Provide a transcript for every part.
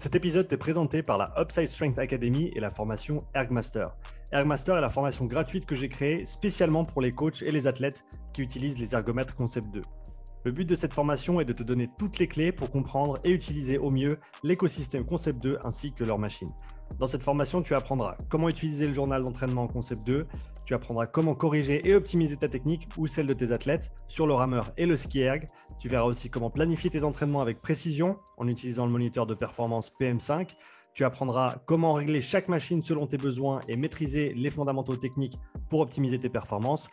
Cet épisode est présenté par la Upside Strength Academy et la formation Ergmaster. Ergmaster est la formation gratuite que j'ai créée spécialement pour les coachs et les athlètes qui utilisent les ergomètres Concept 2. Le but de cette formation est de te donner toutes les clés pour comprendre et utiliser au mieux l'écosystème Concept 2 ainsi que leur machine. Dans cette formation, tu apprendras comment utiliser le journal d'entraînement Concept 2, tu apprendras comment corriger et optimiser ta technique ou celle de tes athlètes sur le rameur et le ski erg. Tu verras aussi comment planifier tes entraînements avec précision en utilisant le moniteur de performance PM5. Tu apprendras comment régler chaque machine selon tes besoins et maîtriser les fondamentaux techniques pour optimiser tes performances.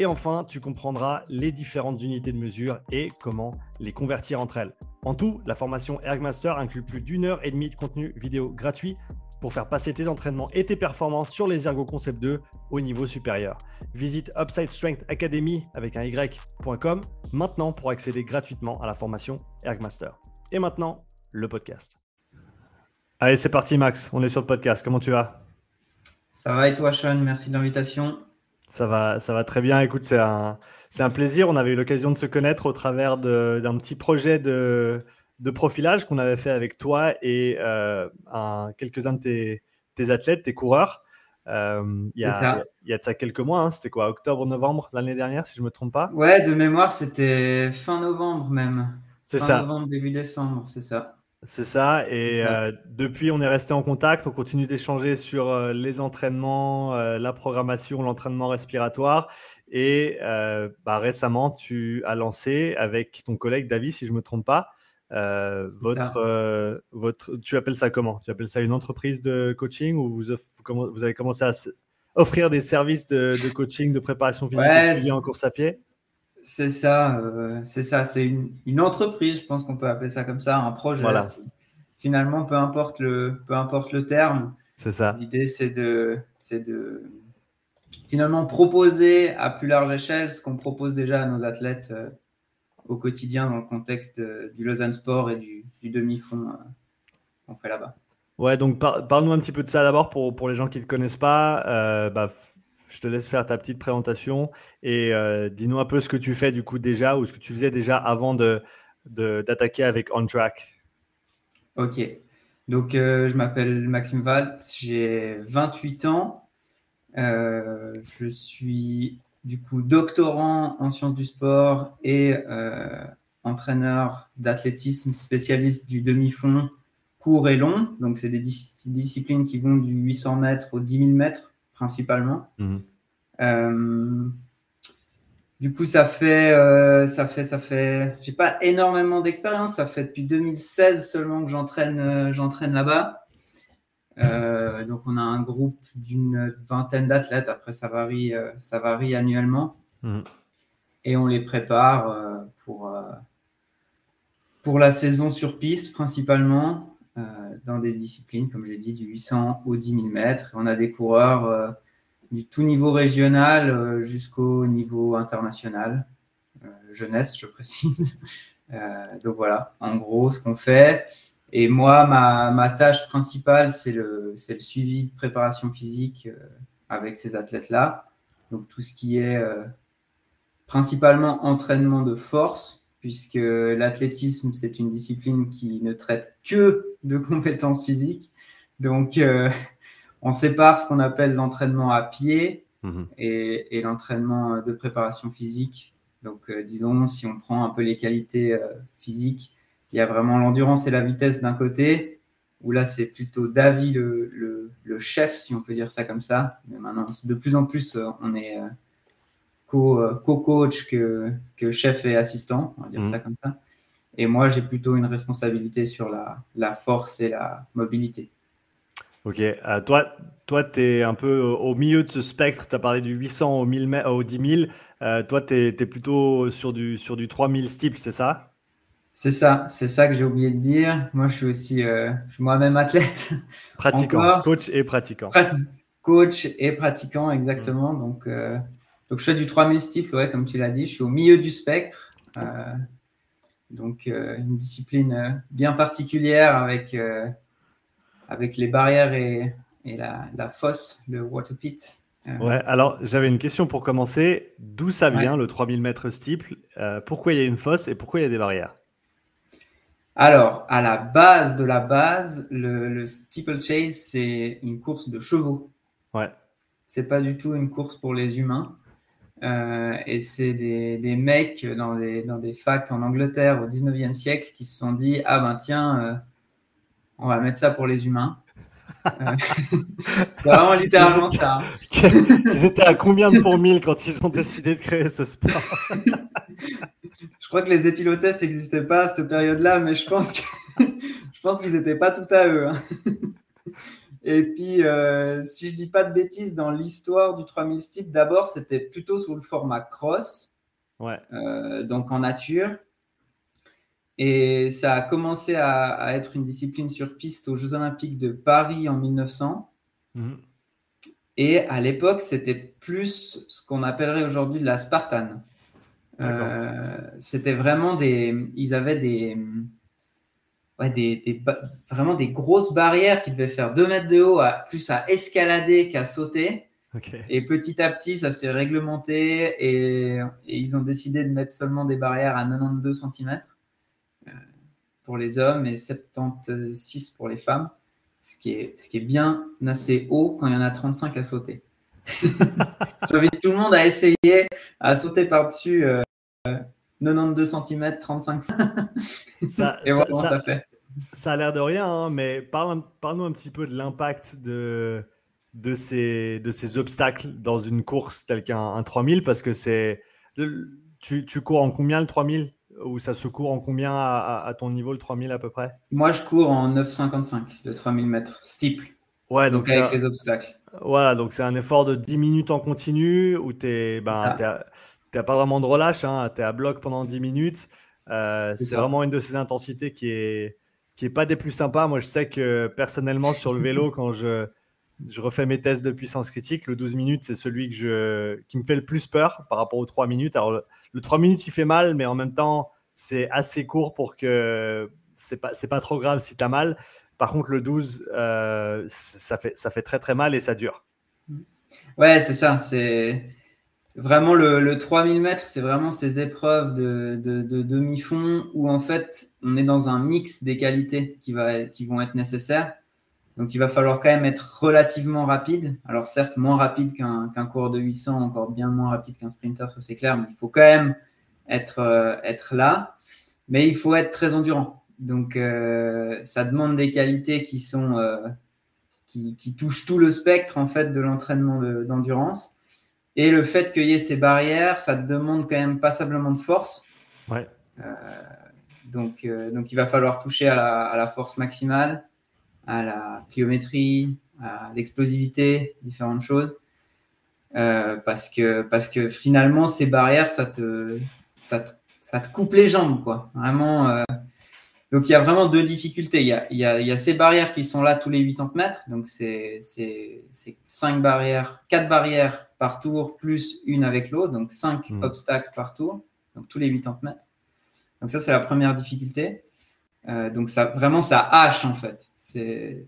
Et enfin, tu comprendras les différentes unités de mesure et comment les convertir entre elles. En tout, la formation Ergmaster inclut plus d'une heure et demie de contenu vidéo gratuit pour faire passer tes entraînements et tes performances sur les Ergo Concept 2 au niveau supérieur. Visite Upside Strength Academy avec un y.com maintenant pour accéder gratuitement à la formation Ergmaster. Et maintenant, le podcast. Allez, c'est parti Max, on est sur le podcast. Comment tu vas? Ça va et toi Sean? Merci de l'invitation. Ça va, ça va très bien. Écoute, c'est un, c'est un plaisir. On avait eu l'occasion de se connaître au travers d'un petit projet de, de profilage qu'on avait fait avec toi et euh, quelques-uns de tes, tes, athlètes, tes coureurs. Euh, il, y a, il y a de ça quelques mois, hein. c'était quoi, octobre, novembre l'année dernière, si je ne me trompe pas? Ouais, de mémoire, c'était fin novembre même. C'est ça. novembre, début décembre, c'est ça. C'est ça. Et euh, depuis, on est resté en contact. On continue d'échanger sur euh, les entraînements, euh, la programmation, l'entraînement respiratoire. Et bah, récemment, tu as lancé avec ton collègue David, si je ne me trompe pas, votre, votre, tu appelles ça comment? Tu appelles ça une entreprise de coaching ou vous, vous avez commencé à offrir des services de, coaching, de préparation physique en course à pied? C'est ça, euh, c'est ça, c'est une, une, entreprise, je pense qu'on peut appeler ça comme ça, un projet. Voilà. Finalement, peu importe le, peu importe le terme. C'est ça. L'idée, c'est de, c'est de finalement proposer à plus large échelle ce qu'on propose déjà à nos athlètes euh, au quotidien dans le contexte euh, du Lausanne Sport et du, demi-fond euh, qu'on fait là-bas. Ouais, donc parle-nous un petit peu de ça d'abord pour, pour les gens qui ne te connaissent pas. Euh, bah, je te laisse faire ta petite présentation et dis-nous un peu ce que tu fais du coup déjà ou ce que tu faisais déjà avant d'attaquer avec On Track. Ok, donc je m'appelle Maxime Valt, j'ai 28 ans. je suis du coup doctorant en sciences du sport et euh, entraîneur d'athlétisme spécialiste du demi-fond court et long. Donc, c'est des disciplines qui vont du 800 mètres au 10 000 mètres principalement. Mhm. Euh, du coup, ça fait, euh, ça fait, ça fait. J'ai pas énormément d'expérience. Ça fait depuis 2016 seulement que j'entraîne, j'entraîne là-bas. Euh, donc, on a un groupe d'une vingtaine d'athlètes. Après, ça varie, euh, ça varie annuellement. Mhm. Et on les prépare euh, pour, pour la saison sur piste, principalement, dans des disciplines, comme j'ai dit, du 800 au 10 000 mètres. On a des coureurs du tout niveau régional jusqu'au niveau international. jeunesse, je précise. donc voilà, en gros, ce qu'on fait. Et moi, ma, tâche principale, c'est le, suivi de préparation physique euh, avec ces athlètes-là. Donc tout ce qui est euh, principalement entraînement de force, puisque l'athlétisme, c'est une discipline qui ne traite que de compétences physiques. Donc euh, on sépare ce qu'on appelle l'entraînement à pied mmh et, et l'entraînement de préparation physique. Donc disons, si on prend un peu les qualités physiques, il y a vraiment l'endurance et la vitesse d'un côté, où là, c'est plutôt David le, le, chef, si on peut dire ça comme ça. Mais maintenant, de plus en plus, euh, on est euh, euh, co-coach que, que, chef et assistant, on va dire mmh. ça comme ça. Et moi, j'ai plutôt une responsabilité sur la, la force et la mobilité. Ok, toi, toi tu es un peu au milieu de ce spectre, tu as parlé du 800 au, 1000, au 10 000, toi, tu es, es, plutôt sur du, sur du 3000 steeple, c'est ça? C'est ça, c'est ça que j'ai oublié de dire. Moi, je suis aussi euh, moi-même athlète. Pratiquant, coach et pratiquant. coach et pratiquant, exactement. Mm. Donc, euh, donc, je fais du 3000 steeple, ouais, comme tu l'as dit. Je suis au milieu du spectre. Euh, donc, une discipline bien particulière avec, avec les barrières et, et la, la, fosse, le water pit. Ouais, alors j'avais une question pour commencer. D'où ça vient le 3000 mètres steeple? Pourquoi il y a une fosse et pourquoi il y a des barrières? Alors, à la base de la base, le, le steeplechase, c'est une course de chevaux. Ouais. C'est pas du tout une course pour les humains. Euh, et c'est des, des, mecs dans des, dans des facs en Angleterre au 19e siècle qui se sont dit Ah ben tiens, euh, on va mettre ça pour les humains. Euh, c'est vraiment littéralement ça. Hein. Ils étaient à combien de pour mille quand ils ont décidé de créer ce sport? Je crois que les éthylotests n'existaient pas à cette période-là, mais je pense que je pense qu'ils n'étaient pas tout à eux. Hein. Et puis, euh, si je dis pas de bêtises, dans l'histoire du 3000 steep, d'abord, c'était plutôt sous le format cross, ouais. euh, donc en nature. Et ça a commencé à, à, être une discipline sur piste aux Jeux Olympiques de Paris en 1900. Mmh. Et à l'époque, c'était plus ce qu'on appellerait aujourd'hui la Spartan. Euh, c'était vraiment des. Ils avaient des ouais, des, des, vraiment des grosses barrières qui devaient faire 2 mètres de haut, à, plus à escalader qu'à sauter. Okay. Et petit à petit, ça s'est réglementé et, et, ils ont décidé de mettre seulement des barrières à 92 cm euh, pour les hommes et 76 pour les femmes, ce qui est, ce qui est bien assez haut quand il y en a 35 à sauter. J'invite tout le monde à essayer à sauter par-dessus euh, 92 cm, 35 ça, et voilà ça, ça, fait. Ça a l'air de rien, hein, mais parle, parle-nous un petit peu de l'impact de, de, ces, de ces obstacles dans une course telle qu'un 3000, parce que c'est. Tu, tu, cours en combien le 3000 Ou ça se court en combien à, à, ton niveau le 3000 à peu près? Moi, je cours en 9,55 de 3000 mètres, steeple. Ouais, donc, donc avec les obstacles. Voilà, donc c'est un effort de 10 minutes en continu où tu es. Ben, n'as pas vraiment de relâche, hein, tu es à bloc pendant 10 minutes. Euh, c'est vraiment une de ces intensités qui est, qui est pas des plus sympas. Moi, je sais que personnellement, sur le vélo, quand je, je refais mes tests de puissance critique, le 12 minutes, c'est celui que je, qui me fait le plus peur par rapport aux 3 minutes. Alors, le, le 3 minutes, il fait mal, mais en même temps, c'est assez court pour que c'est pas, c'est pas trop grave si tu as mal. Par contre, le 12, euh, ça, fait, ça fait très très mal et ça dure. Ouais, c'est ça. C'est vraiment le, le 3000 mètres, c'est vraiment ces épreuves de, de, de demi-fond où en fait on est dans un mix des qualités qui, vont être nécessaires. Donc il va falloir quand même être relativement rapide. Alors certes moins rapide qu'un qu'un coureur de 800, encore bien moins rapide qu'un sprinter, ça c'est clair, mais il faut quand même être, euh, là. Mais il faut être très endurant. Donc euh, ça demande des qualités euh, qui, qui, touchent tout le spectre en fait de l'entraînement d'endurance. Et le fait qu'il y ait ces barrières, ça te demande quand même passablement de force. Ouais. Euh, donc, euh, donc, il va falloir toucher à la, à la, force maximale, à la pliométrie, à l'explosivité, différentes choses. Euh, parce, que, parce que finalement, ces barrières, ça te, ça te, ça te coupe les jambes. Quoi. Vraiment, euh, donc il y a vraiment deux difficultés. Il y a, il y a, il y a ces barrières qui sont là tous les 80 mètres. Donc c'est cinq barrières, quatre barrières par tour plus une avec l'autre. Donc cinq mmh. obstacles par tour. Donc tous les 80 mètres. Donc ça c'est la première difficulté. Euh, donc ça vraiment ça hache en fait. C'est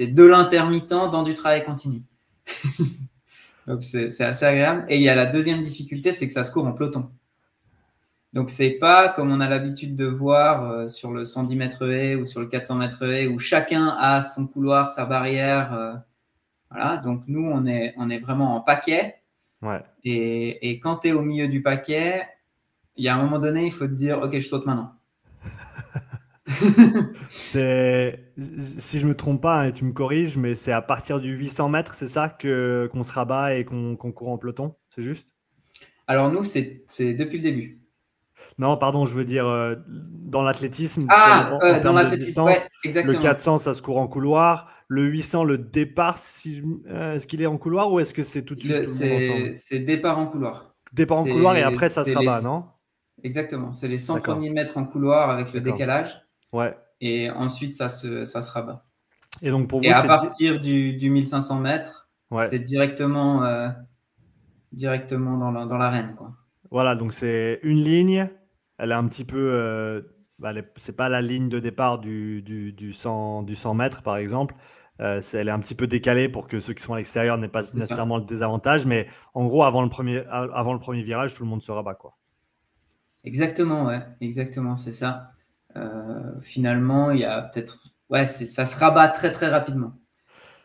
de l'intermittent dans du travail continu. donc c'est assez agréable. Et il y a la deuxième difficulté, c'est que ça se court en peloton. Donc, c'est pas comme on a l'habitude de voir euh, sur le 110 mètres haies ou sur le 400 mètres haies où chacun a son couloir, sa barrière. Euh, voilà. Donc, nous, on est, on est vraiment en paquet. Ouais. Et, et, quand tu es au milieu du paquet, il y a un moment donné, il faut te dire Ok, je saute maintenant. c'est, si je me trompe pas, hein, et tu me corriges, mais c'est à partir du 800 mètres, c'est ça, que, qu'on se rabat et qu'on, qu'on court en peloton C'est juste? Alors, nous, c'est, c'est depuis le début. Non, pardon, je veux dire euh, dans l'athlétisme. Ah, euh, dans l'athlétisme, ouais, exactement. Le 400, ça se court en couloir. Le 800, le départ, si, euh, est-ce qu'il est en couloir ou est-ce que c'est tout de suite C'est départ en couloir. Départ en couloir et après ça se rabat, les... non? Exactement. C'est les 100 premiers mètres en couloir avec le décalage. Ouais. Et ensuite, ça se, ça se rabat. Et donc pour vous, et à partir du, du 1500 mètres, ouais. c'est directement, directement dans l'arène. La, quoi. Voilà, donc c'est une ligne. Elle est un petit peu. Euh, bah, c'est pas la ligne de départ du, du, du, 100, du 100 mètres, par exemple. Euh, est, elle est un petit peu décalée pour que ceux qui sont à l'extérieur n'aient pas nécessairement ça. le désavantage. Mais en gros, avant le premier, avant le premier virage, tout le monde se rabat. Quoi. Exactement, ouais. Exactement, c'est ça. finalement, il y a peut-être, ouais, ça se rabat très très rapidement.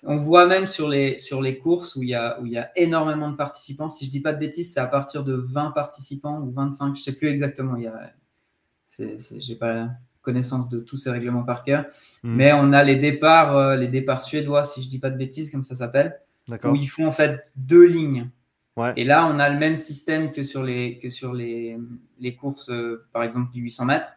On voit même sur les, sur les courses où il, y a, où il y a énormément de participants. Si je dis pas de bêtises, c'est à partir de 20 participants ou 25, je sais plus exactement. Il y a, j'ai pas connaissance de tous ces règlements par cœur. Hmm. Mais on a les départs, euh, les départs suédois, si je dis pas de bêtises, comme ça s'appelle, où ils font en fait deux lignes. Et là, on a le même système que sur les, que sur les, les courses, euh, par exemple, du 800 mètres.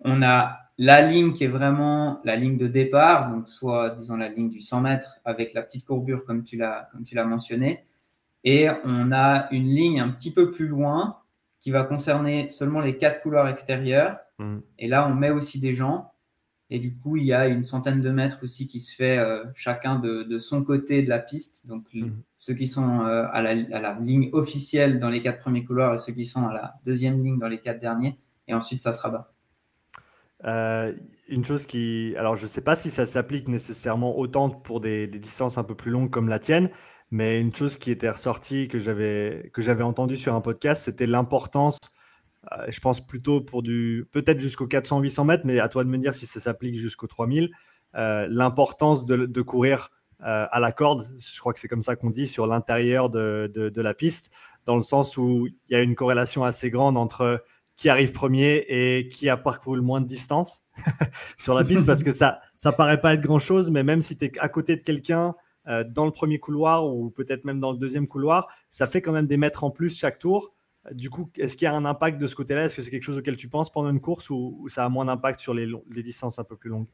On a la ligne qui est vraiment la ligne de départ, donc soit disons la ligne du 100 mètres avec la petite courbure comme tu l'as comme tu l'as mentionné, et on a une ligne un petit peu plus loin qui va concerner seulement les quatre couloirs extérieurs. Mmh. Et là, on met aussi des gens. Et du coup, il y a une centaine de mètres aussi qui se fait euh, chacun de, son côté de la piste. Donc, mmh. ceux qui sont euh, à, la, à, la, ligne officielle dans les quatre premiers couloirs et ceux qui sont à la deuxième ligne dans les quatre derniers. Et ensuite, ça se rabat. Euh, une chose qui. Alors, je ne sais pas si ça s'applique nécessairement autant pour des, distances un peu plus longues comme la tienne, mais une chose qui était ressortie, que j'avais, que j'avais entendu sur un podcast, c'était l'importance, euh, je pense plutôt pour du. Peut-être jusqu'aux 400-800 mètres, mais à toi de me dire si ça s'applique jusqu'aux 3000, euh, l'importance de, courir à la corde, je crois que c'est comme ça qu'on dit, sur l'intérieur de, de, la piste, dans le sens où il y a une corrélation assez grande entre qui arrive premier et qui a parcouru le moins de distance sur la piste parce que ça ça paraît pas être grand chose mais même si tu es à côté de quelqu'un euh, dans le premier couloir ou peut-être même dans le deuxième couloir ça fait quand même des mètres en plus chaque tour. Du coup est-ce qu'il y a un impact de ce côté-là? Est-ce que c'est quelque chose auquel tu penses pendant une course ou, ça a moins d'impact sur les, les, distances un peu plus longues?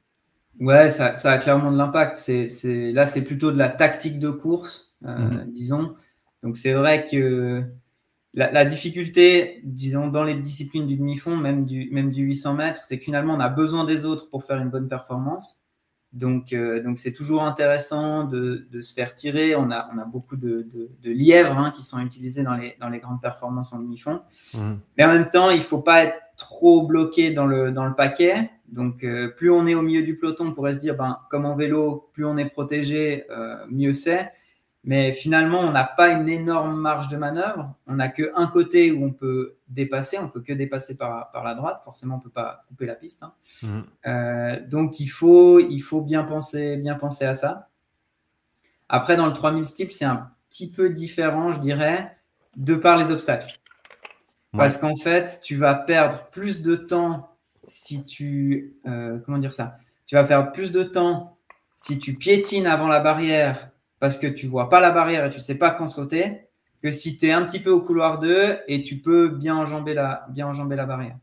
Ouais ça, ça a clairement de l'impact. C'est, là c'est plutôt de la tactique de course euh, mhm. disons. Donc c'est vrai que la, difficulté, disons, dans les disciplines du demi-fond, même du, même du 800 mètres, c'est que finalement, on a besoin des autres pour faire une bonne performance. Donc, euh, donc c'est toujours intéressant de, de, se faire tirer. On a, on a beaucoup de, de, lièvres hein, qui sont utilisés dans les, dans les grandes performances en demi-fond. Mmh. Mais en même temps, il ne faut pas être trop bloqué dans le, dans le paquet. Donc, euh, plus on est au milieu du peloton, on pourrait se dire, ben, comme en vélo, plus on est protégé, euh, mieux c'est. Mais finalement, on n'a pas une énorme marge de manœuvre. On n'a qu'un côté où on peut dépasser. On peut que dépasser par, par la droite. Forcément, on ne peut pas couper la piste. Hein. Mhm. Euh, donc, il faut, il faut bien, penser, bien penser à ça. Après, dans le 3000 steeple, c'est un petit peu différent, je dirais, de par les obstacles. Parce qu'en fait, tu vas perdre plus de temps si tu. Euh, comment dire ça? Tu vas perdre plus de temps si tu piétines avant la barrière parce que tu vois pas la barrière et tu sais pas quand sauter, que si tu es un petit peu au couloir 2 et tu peux bien enjamber la, bien enjamber la barrière.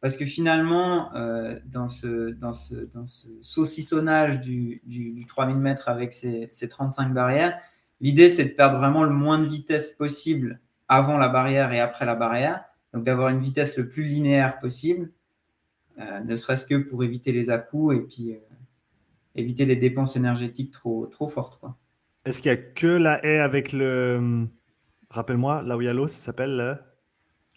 Parce que finalement, euh, dans, ce, dans, ce, dans ce saucissonnage du, du, 3000 mètres avec ces, ces 35 barrières, l'idée c'est de perdre vraiment le moins de vitesse possible avant la barrière et après la barrière. Donc d'avoir une vitesse le plus linéaire possible, euh, ne serait-ce que pour éviter les à-coups et puis euh, éviter les dépenses énergétiques trop, trop fortes. Est-ce qu'il y a que la haie avec le. Rappelle-moi, là où il y a l'eau, ça s'appelle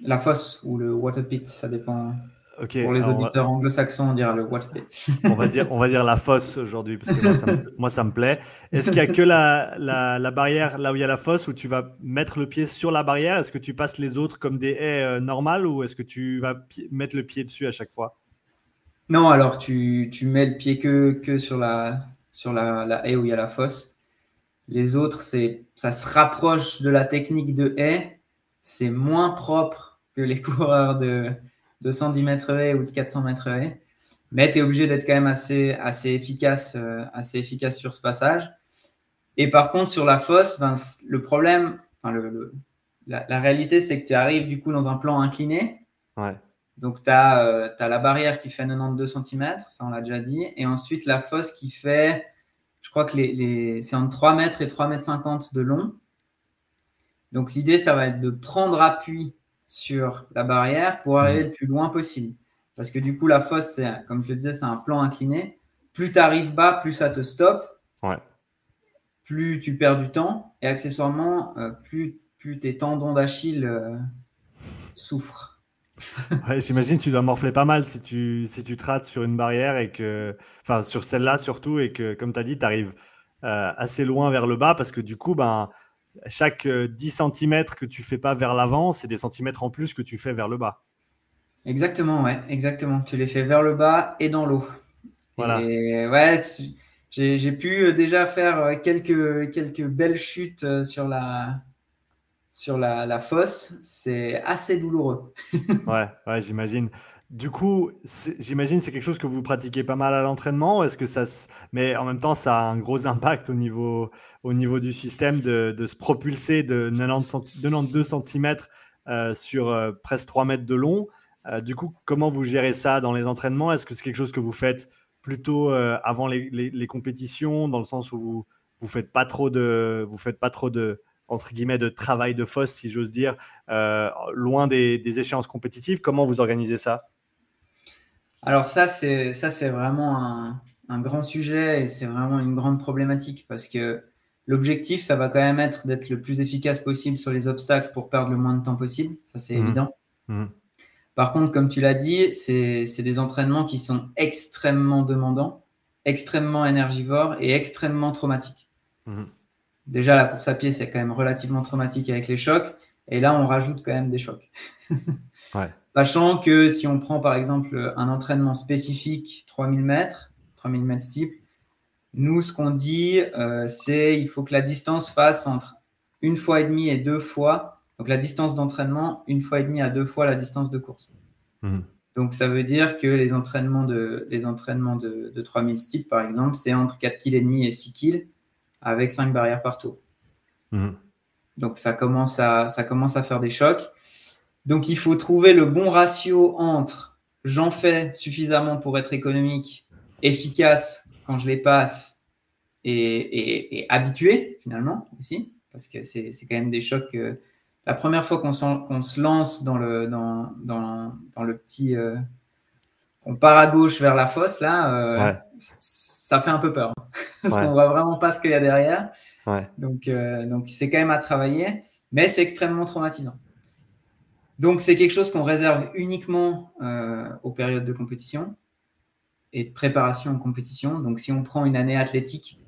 La fosse ou le water pit, ça dépend. Pour les auditeurs anglo-saxons, on dira le water pit. on, va dire, on va dire la fosse aujourd'hui, parce que moi, ça me, plaît. Est-ce qu'il y a que la, la, barrière là où il y a la fosse où tu vas mettre le pied sur la barrière? Est-ce que tu passes les autres comme des haies euh, normales ou est-ce que tu vas mettre le pied dessus à chaque fois? Non, alors tu, tu, mets le pied que, que sur, la, sur la, la haie où il y a la fosse. Les autres, c'est, ça se rapproche de la technique de haie. C'est moins propre que les coureurs de, de 110 mètres haie ou de 400 mètres haie. Mais tu es obligé d'être quand même assez, assez, efficace, euh, assez efficace sur ce passage. Et par contre, sur la fosse, ben, le problème, enfin, le, la, la, réalité, c'est que tu arrives du coup dans un plan incliné. Ouais. Donc, tu as, euh, as, la barrière qui fait 92 cm, ça on l'a déjà dit. Et ensuite, la fosse qui fait crois que les, c'est entre 3 mètres et 3 mètres 50 de long. Donc l'idée, ça va être de prendre appui sur la barrière pour arriver mmh. le plus loin possible. Parce que du coup, la fosse, comme je le disais, c'est un plan incliné. Plus tu arrives bas, plus ça te stoppe. Plus tu perds du temps. Et accessoirement, euh, plus, plus tes tendons d'Achille euh, souffrent. ouais, J'imagine que tu dois morfler pas mal si tu, si tu te rates sur une barrière et que, enfin, sur celle-là surtout, et que, comme tu as dit, tu arrives euh, assez loin vers le bas parce que du coup, ben, chaque 10 euh, cm que tu fais pas vers l'avant, c'est des centimètres en plus que tu fais vers le bas. Exactement, ouais, exactement. Tu les fais vers le bas et dans l'eau. Voilà. Et ouais, j'ai pu euh, déjà faire quelques, quelques belles chutes sur la, sur la, la fosse. C'est assez douloureux. ouais, ouais j'imagine. Du coup, j'imagine c'est quelque chose que vous pratiquez pas mal à l'entraînement. Est-ce que ça, mais en même temps, ça a un gros impact au niveau, au niveau du système de, de se propulser de 90 92 cm sur presque 3 mètres de long. du coup, comment vous gérez ça dans les entraînements? Est-ce que c'est quelque chose que vous faites plutôt avant les, les, compétitions, dans le sens où vous vous faites pas trop de, vous faites pas trop de entre guillemets de travail de fosse, si j'ose dire, loin des, des échéances compétitives. Comment vous organisez ça? Alors ça, c'est ça, c'est vraiment un, un, grand sujet et c'est vraiment une grande problématique parce que l'objectif, ça va quand même être d'être le plus efficace possible sur les obstacles pour perdre le moins de temps possible. Ça, c'est mmh. évident. Mmh. Par contre, comme tu l'as dit, c'est des entraînements qui sont extrêmement demandants, extrêmement énergivores et extrêmement traumatiques. Mmh. Déjà, la course à pied, c'est quand même relativement traumatique avec les chocs. Et là, on rajoute quand même des chocs. ouais. Sachant que si on prend par exemple un entraînement spécifique 3000 mètres, 3000 mètres steeple, nous, ce qu'on dit, euh, c'est il faut que la distance fasse entre une fois et demie et deux fois, donc la distance d'entraînement, une fois et demie à deux fois la distance de course. Mhm. Donc ça veut dire que les entraînements de, les entraînements de, de 3000 steeple, par exemple, c'est entre 4,5 kg et 6 kg avec 5 barrières par tour. Mhm. Donc ça commence, à, ça commence à faire des chocs. Donc il faut trouver le bon ratio entre j'en fais suffisamment pour être économique, efficace quand je les passe et, habitué finalement aussi, parce que c'est quand même des chocs. la première fois qu'on se lance dans le, dans, dans, le petit... Euh, on part à gauche vers la fosse, là, euh, ça fait un peu peur. Hein, parce qu'on voit vraiment pas ce qu'il y a derrière. Donc, euh, donc c'est quand même à travailler, mais c'est extrêmement traumatisant. Donc, c'est quelque chose qu'on réserve uniquement euh, aux périodes de compétition et de préparation en compétition. Donc, si on prend une année athlétique,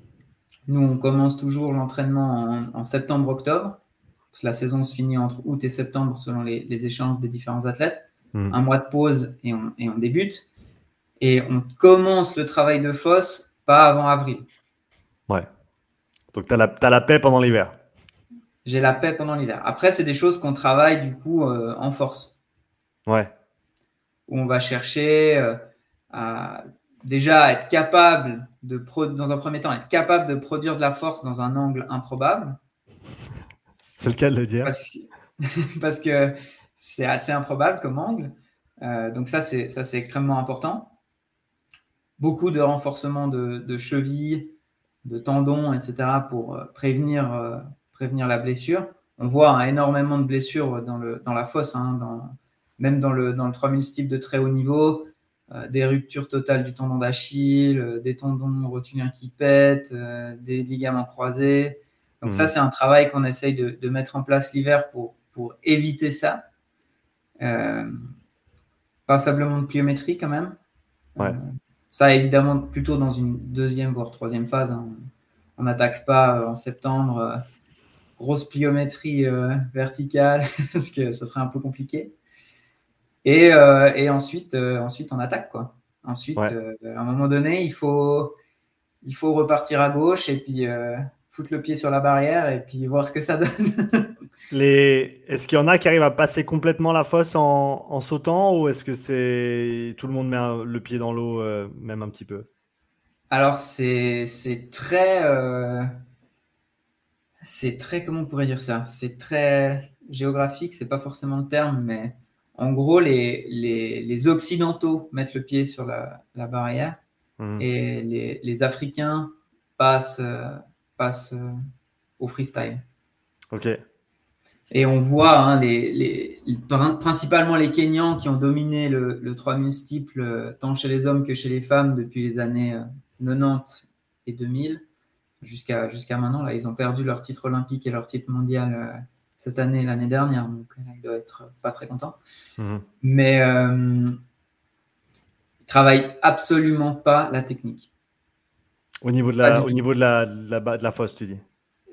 nous, on commence toujours l'entraînement en, septembre-octobre. La saison se finit entre août et septembre selon les, échéances des différents athlètes. Hmm. Un mois de pause et on, et on, débute. Et on commence le travail de fosse pas avant avril. Ouais. Donc, tu as, as, la paix pendant l'hiver j'ai la paix pendant l'hiver. Après, c'est des choses qu'on travaille du coup euh, en force. Ouais. Où on va chercher euh, à déjà être capable de, dans un premier temps, être capable de produire de la force dans un angle improbable. C'est le cas de le dire. Parce que c'est assez improbable comme angle. Euh, donc ça, c'est ça, c'est extrêmement important. Beaucoup de renforcement de, de chevilles, de tendons, etc. pour prévenir prévenir la blessure. On voit énormément de blessures dans, le, dans la fosse, hein, dans, même dans le, dans le 3000 style de très haut niveau, euh, des ruptures totales du tendon d'Achille, euh, des tendons rotuliens qui pètent, euh, des ligaments croisés. Donc ça, mmh. c'est un travail qu'on essaye de, de, mettre en place l'hiver pour, pour éviter ça. passablement de pliométrie quand même. Ça, évidemment, plutôt dans une deuxième, voire troisième phase. Hein. On n'attaque pas en septembre grosse pliométrie euh, verticale, parce que ça serait un peu compliqué. Et, euh, et ensuite, euh, ensuite, on attaque. Quoi. Ensuite, à un moment donné, il faut, il faut repartir à gauche et puis foutre le pied sur la barrière et puis voir ce que ça donne. Les... Est-ce qu'il y en a qui arrivent à passer complètement la fosse en, en sautant ou est-ce que c'est tout le monde met le pied dans l'eau, même un petit peu? Alors, c'est très c'est très, comment on pourrait dire ça? C'est très géographique, c'est pas forcément le terme, mais en gros, les, les, Occidentaux mettent le pied sur la, barrière mmh. et les, les, Africains passent, euh, passent euh, au freestyle. Ok. Et on voit hein, les, principalement les Kenyans qui ont dominé le, le 3000 steeple euh, tant chez les hommes que chez les femmes depuis les années 90 et 2000 jusqu'à jusqu'à maintenant. Là, ils ont perdu leur titre olympique et leur titre mondial euh, cette année et l'année dernière, donc là, ils doivent être pas très contents. Mhm. Mais euh, ils travaillent absolument pas la technique. Au niveau de la, au niveau de la, de la, de la fosse, tu dis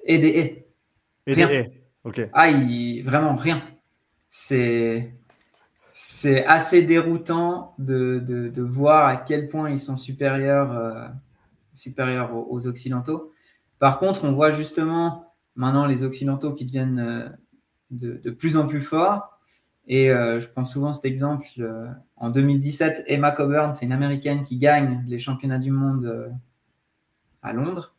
Et des haies. Et des haies. Ok. Ah, vraiment rien. C'est c'est assez déroutant de, de, voir à quel point ils sont supérieurs, euh, supérieurs aux, Occidentaux. Par contre, on voit justement maintenant les Occidentaux qui deviennent euh, de, de, plus en plus forts. Et euh, je prends souvent cet exemple. en 2017, Emma Coburn, c'est une Américaine qui gagne les championnats du monde à Londres.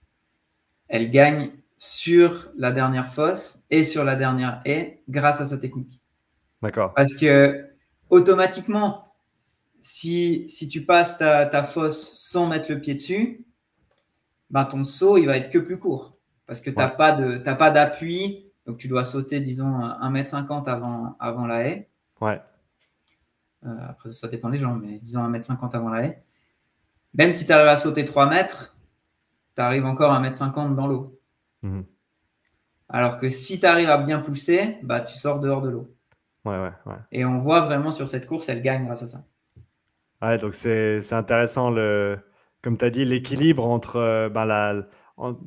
Elle gagne sur la dernière fosse et sur la dernière haie grâce à sa technique. D'accord. Parce que automatiquement, si, si tu passes ta, ta, fosse sans mettre le pied dessus, ben ton saut, il va être que plus court. Parce que tu n'as pas d'appui. Donc, tu dois sauter, disons, 1m50 avant, avant la haie. Ouais. Euh, après, ça dépend des gens, mais disons 1m50 avant la haie. Même si tu arrives à sauter 3 mètres, tu arrives encore à 1m50 dans l'eau. Mhm. Alors que si tu arrives à bien pousser, bah, tu sors dehors de l'eau. Et on voit vraiment sur cette course, elle gagne grâce à ça. Ouais, donc c'est intéressant, le, comme tu as dit, l'équilibre entre, euh, ben, la,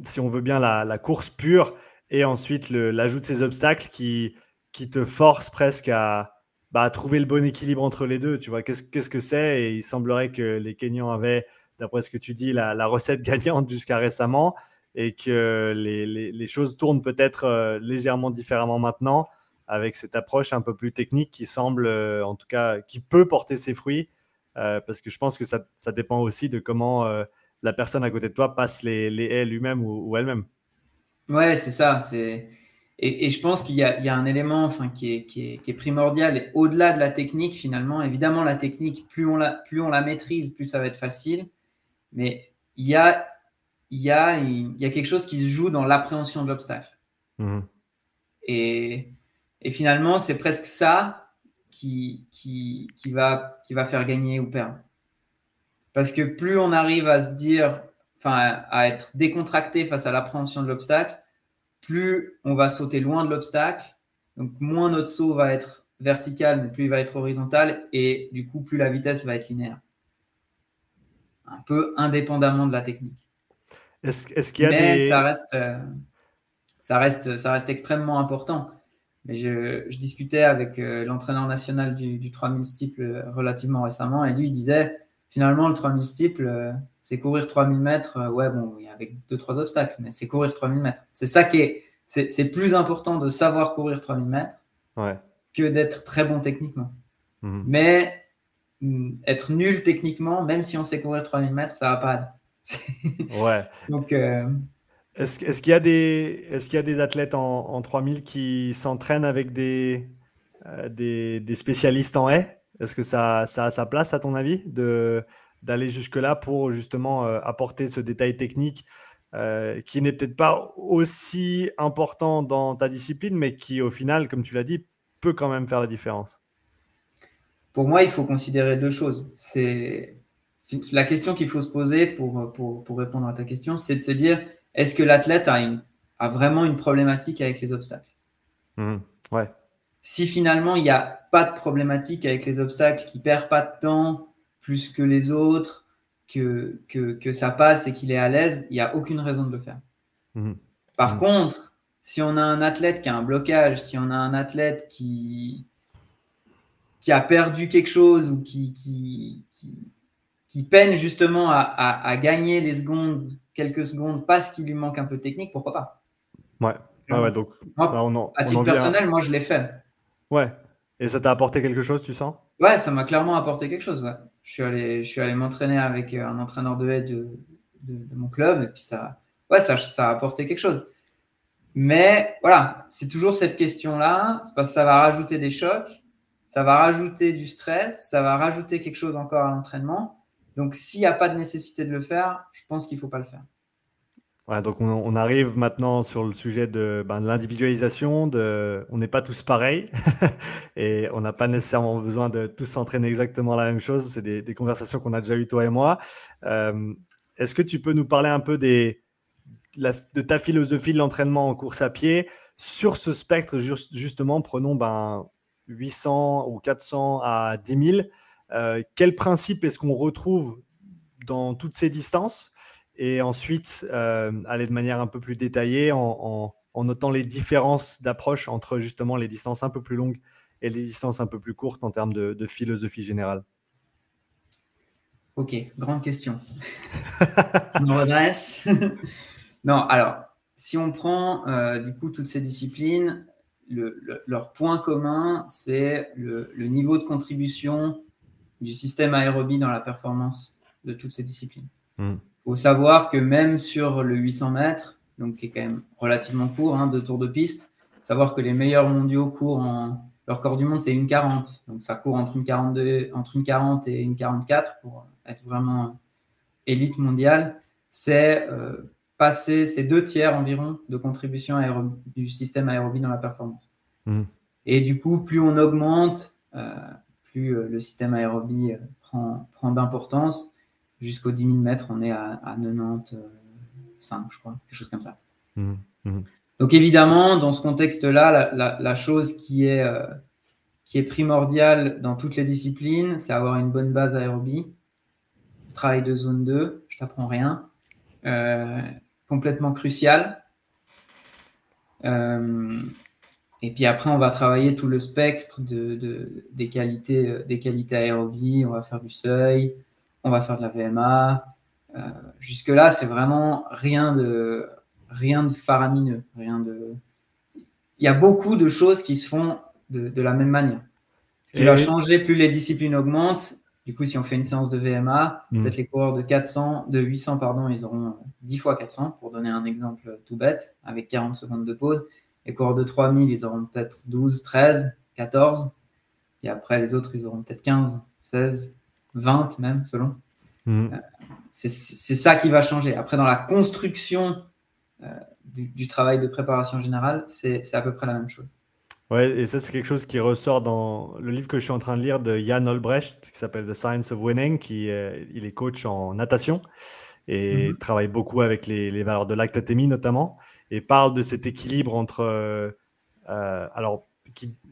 si on veut bien, la, course pure et ensuite l'ajout de ces obstacles qui, qui te forcent presque à, bah, trouver le bon équilibre entre les deux. Tu vois, qu'est-ce que c'est? Et il semblerait que les Kenyans avaient, d'après ce que tu dis, la, recette gagnante jusqu'à récemment et que les, choses tournent peut-être euh, légèrement différemment maintenant avec cette approche un peu plus technique qui semble, euh, en tout cas, qui peut porter ses fruits, euh, parce que je pense que ça, dépend aussi de comment la personne à côté de toi passe les, haies lui-même ou, elle-même. Ouais, c'est ça. Et, je pense qu'il y a, un élément enfin, qui, est, qui, est, qui est primordial. Et au-delà de la technique, finalement, évidemment, la technique, plus on la, plus on la maîtrise, plus ça va être facile. Mais il y a, y a, y a quelque chose qui se joue dans l'appréhension de l'obstacle. Mmh. Et et finalement, c'est presque ça qui, qui, qui, va, qui va faire gagner ou perdre. Parce que plus on arrive à se dire, enfin, à être décontracté face à l'appréhension de l'obstacle, plus on va sauter loin de l'obstacle. Donc, moins notre saut va être vertical, mais plus il va être horizontal. Et du coup, plus la vitesse va être linéaire. Un peu indépendamment de la technique. Est-ce qu'il y a mais ça reste, euh, ça, reste, ça reste extrêmement important. Mais je, je discutais avec euh, l'entraîneur national du, du 3000 steeple euh, relativement récemment et lui il disait finalement le 3000 steeple c'est courir 3000 mètres, ouais bon avec deux trois obstacles, mais c'est courir 3000 mètres. C'est ça qui est, c'est plus important de savoir courir 3000 mètres ouais. que d'être très bon techniquement. Mhm. Mais être nul techniquement, même si on sait courir 3000 mètres, ça va pas. ouais. Donc est-ce qu'il y, a des, est y a des athlètes en, en 3000 qui s'entraînent avec des, euh, des, des, spécialistes en haie? Est-ce que ça, ça, a sa place, à ton avis, d'aller jusque-là pour justement euh, apporter ce détail technique euh, qui n'est peut-être pas aussi important dans ta discipline, mais qui, au final, comme tu l'as dit, peut quand même faire la différence? Pour moi, il faut considérer deux choses. C'est la question qu'il faut se poser pour, pour, pour répondre à ta question, c'est de se dire est-ce que l'athlète a, vraiment une problématique avec les obstacles? Mmh. ouais. Si finalement il n'y a pas de problématique avec les obstacles, qu'il perd pas de temps plus que les autres, que, que, ça passe et qu'il est à l'aise, il n'y a aucune raison de le faire. Mmh. Par mmh. contre, si on a un athlète qui a un blocage, si on a un athlète qui, qui a perdu quelque chose ou qui, qui, qui, peine justement à, à, gagner les secondes quelques secondes parce qu'il lui manque un peu de technique, pourquoi pas? Ouais, ouais, donc moi, bah, à titre personnel, moi je l'ai fait. Ouais, et ça t'a apporté quelque chose, tu sens? Ouais, ça m'a clairement apporté quelque chose. Ouais. Je suis allé, je suis allé m'entraîner avec euh, un entraîneur de haie de, de, mon club et puis ça, ouais, ça, ça a apporté quelque chose. Mais voilà, c'est toujours cette question-là, c'est parce que ça va rajouter des chocs, ça va rajouter du stress, ça va rajouter quelque chose encore à l'entraînement. Donc, s'il n'y a pas de nécessité de le faire, je pense qu'il ne faut pas le faire. Ouais, donc on, arrive maintenant sur le sujet de, ben, l'individualisation. On n'est pas tous pareils et on n'a pas nécessairement besoin de tous s'entraîner exactement la même chose. C'est des, conversations qu'on a déjà eues toi et moi. Euh, est-ce que tu peux nous parler un peu de ta philosophie de l'entraînement en course à pied sur ce spectre justement Prenons ben, 800 ou 400 à 10 000. Euh, quel principe est-ce qu'on retrouve dans toutes ces distances? Et ensuite, euh, aller de manière un peu plus détaillée en, notant les différences d'approche entre justement les distances un peu plus longues et les distances un peu plus courtes en termes de, philosophie générale Ok, grande question. Je redresse. non, alors, si on prend euh, du coup toutes ces disciplines, leur point commun, c'est le, niveau de contribution du système aérobie dans la performance de toutes ces disciplines. Il hmm. faut savoir que même sur le 800 mètres, donc qui est quand même relativement court, hein, deux tours de piste, savoir que les meilleurs mondiaux courent en. Leur corps du monde, c'est une 40. Donc ça court entre une, 42, entre une 40 et une 44 pour être vraiment élite mondiale. C'est euh, passer ces deux tiers environ de contribution du système aérobie dans la performance. Hmm. Et du coup, plus on augmente, euh, plus euh, le système aérobie prend, prend d'importance. Jusqu'aux 10 000 mètres, on est à, à 95, je crois, quelque chose comme ça. Hmm. Hmm. Donc évidemment, dans ce contexte-là, la, chose qui est, euh, qui est primordiale dans toutes les disciplines, c'est avoir une bonne base aérobie. Travail de zone 2, je t'apprends rien. Euh, complètement crucial. Euh, et puis après, on va travailler tout le spectre de, des, qualités, des qualités aérobie. On va faire du seuil, on va faire de la VMA. Jusque-là, c'est vraiment rien de, rien de faramineux, rien de. Il y a beaucoup de choses qui se font de, la même manière. Ce qui va changer plus les disciplines augmentent. Du coup, si on fait une séance de VMA, hmm. peut-être les coureurs de 400, de 800, pardon, ils auront 10 fois 400, pour donner un exemple tout bête, avec 40 secondes de pause. Les coureurs de 3000, ils auront peut-être 12, 13, 14. Et après, les autres, ils auront peut-être 15, 16, 20 même, selon. Hmm. Euh, c'est ça qui va changer. Après, dans la construction euh, du, travail de préparation générale, c'est à peu près la même chose. Ouais, et ça, c'est quelque chose qui ressort dans le livre que je suis en train de lire de Jan Olbrecht, qui s'appelle The Science of Winning, qui il est coach en natation et mhm. travaille beaucoup avec les, valeurs de lactatémie notamment, et parle de cet équilibre entre. Euh, euh, alors,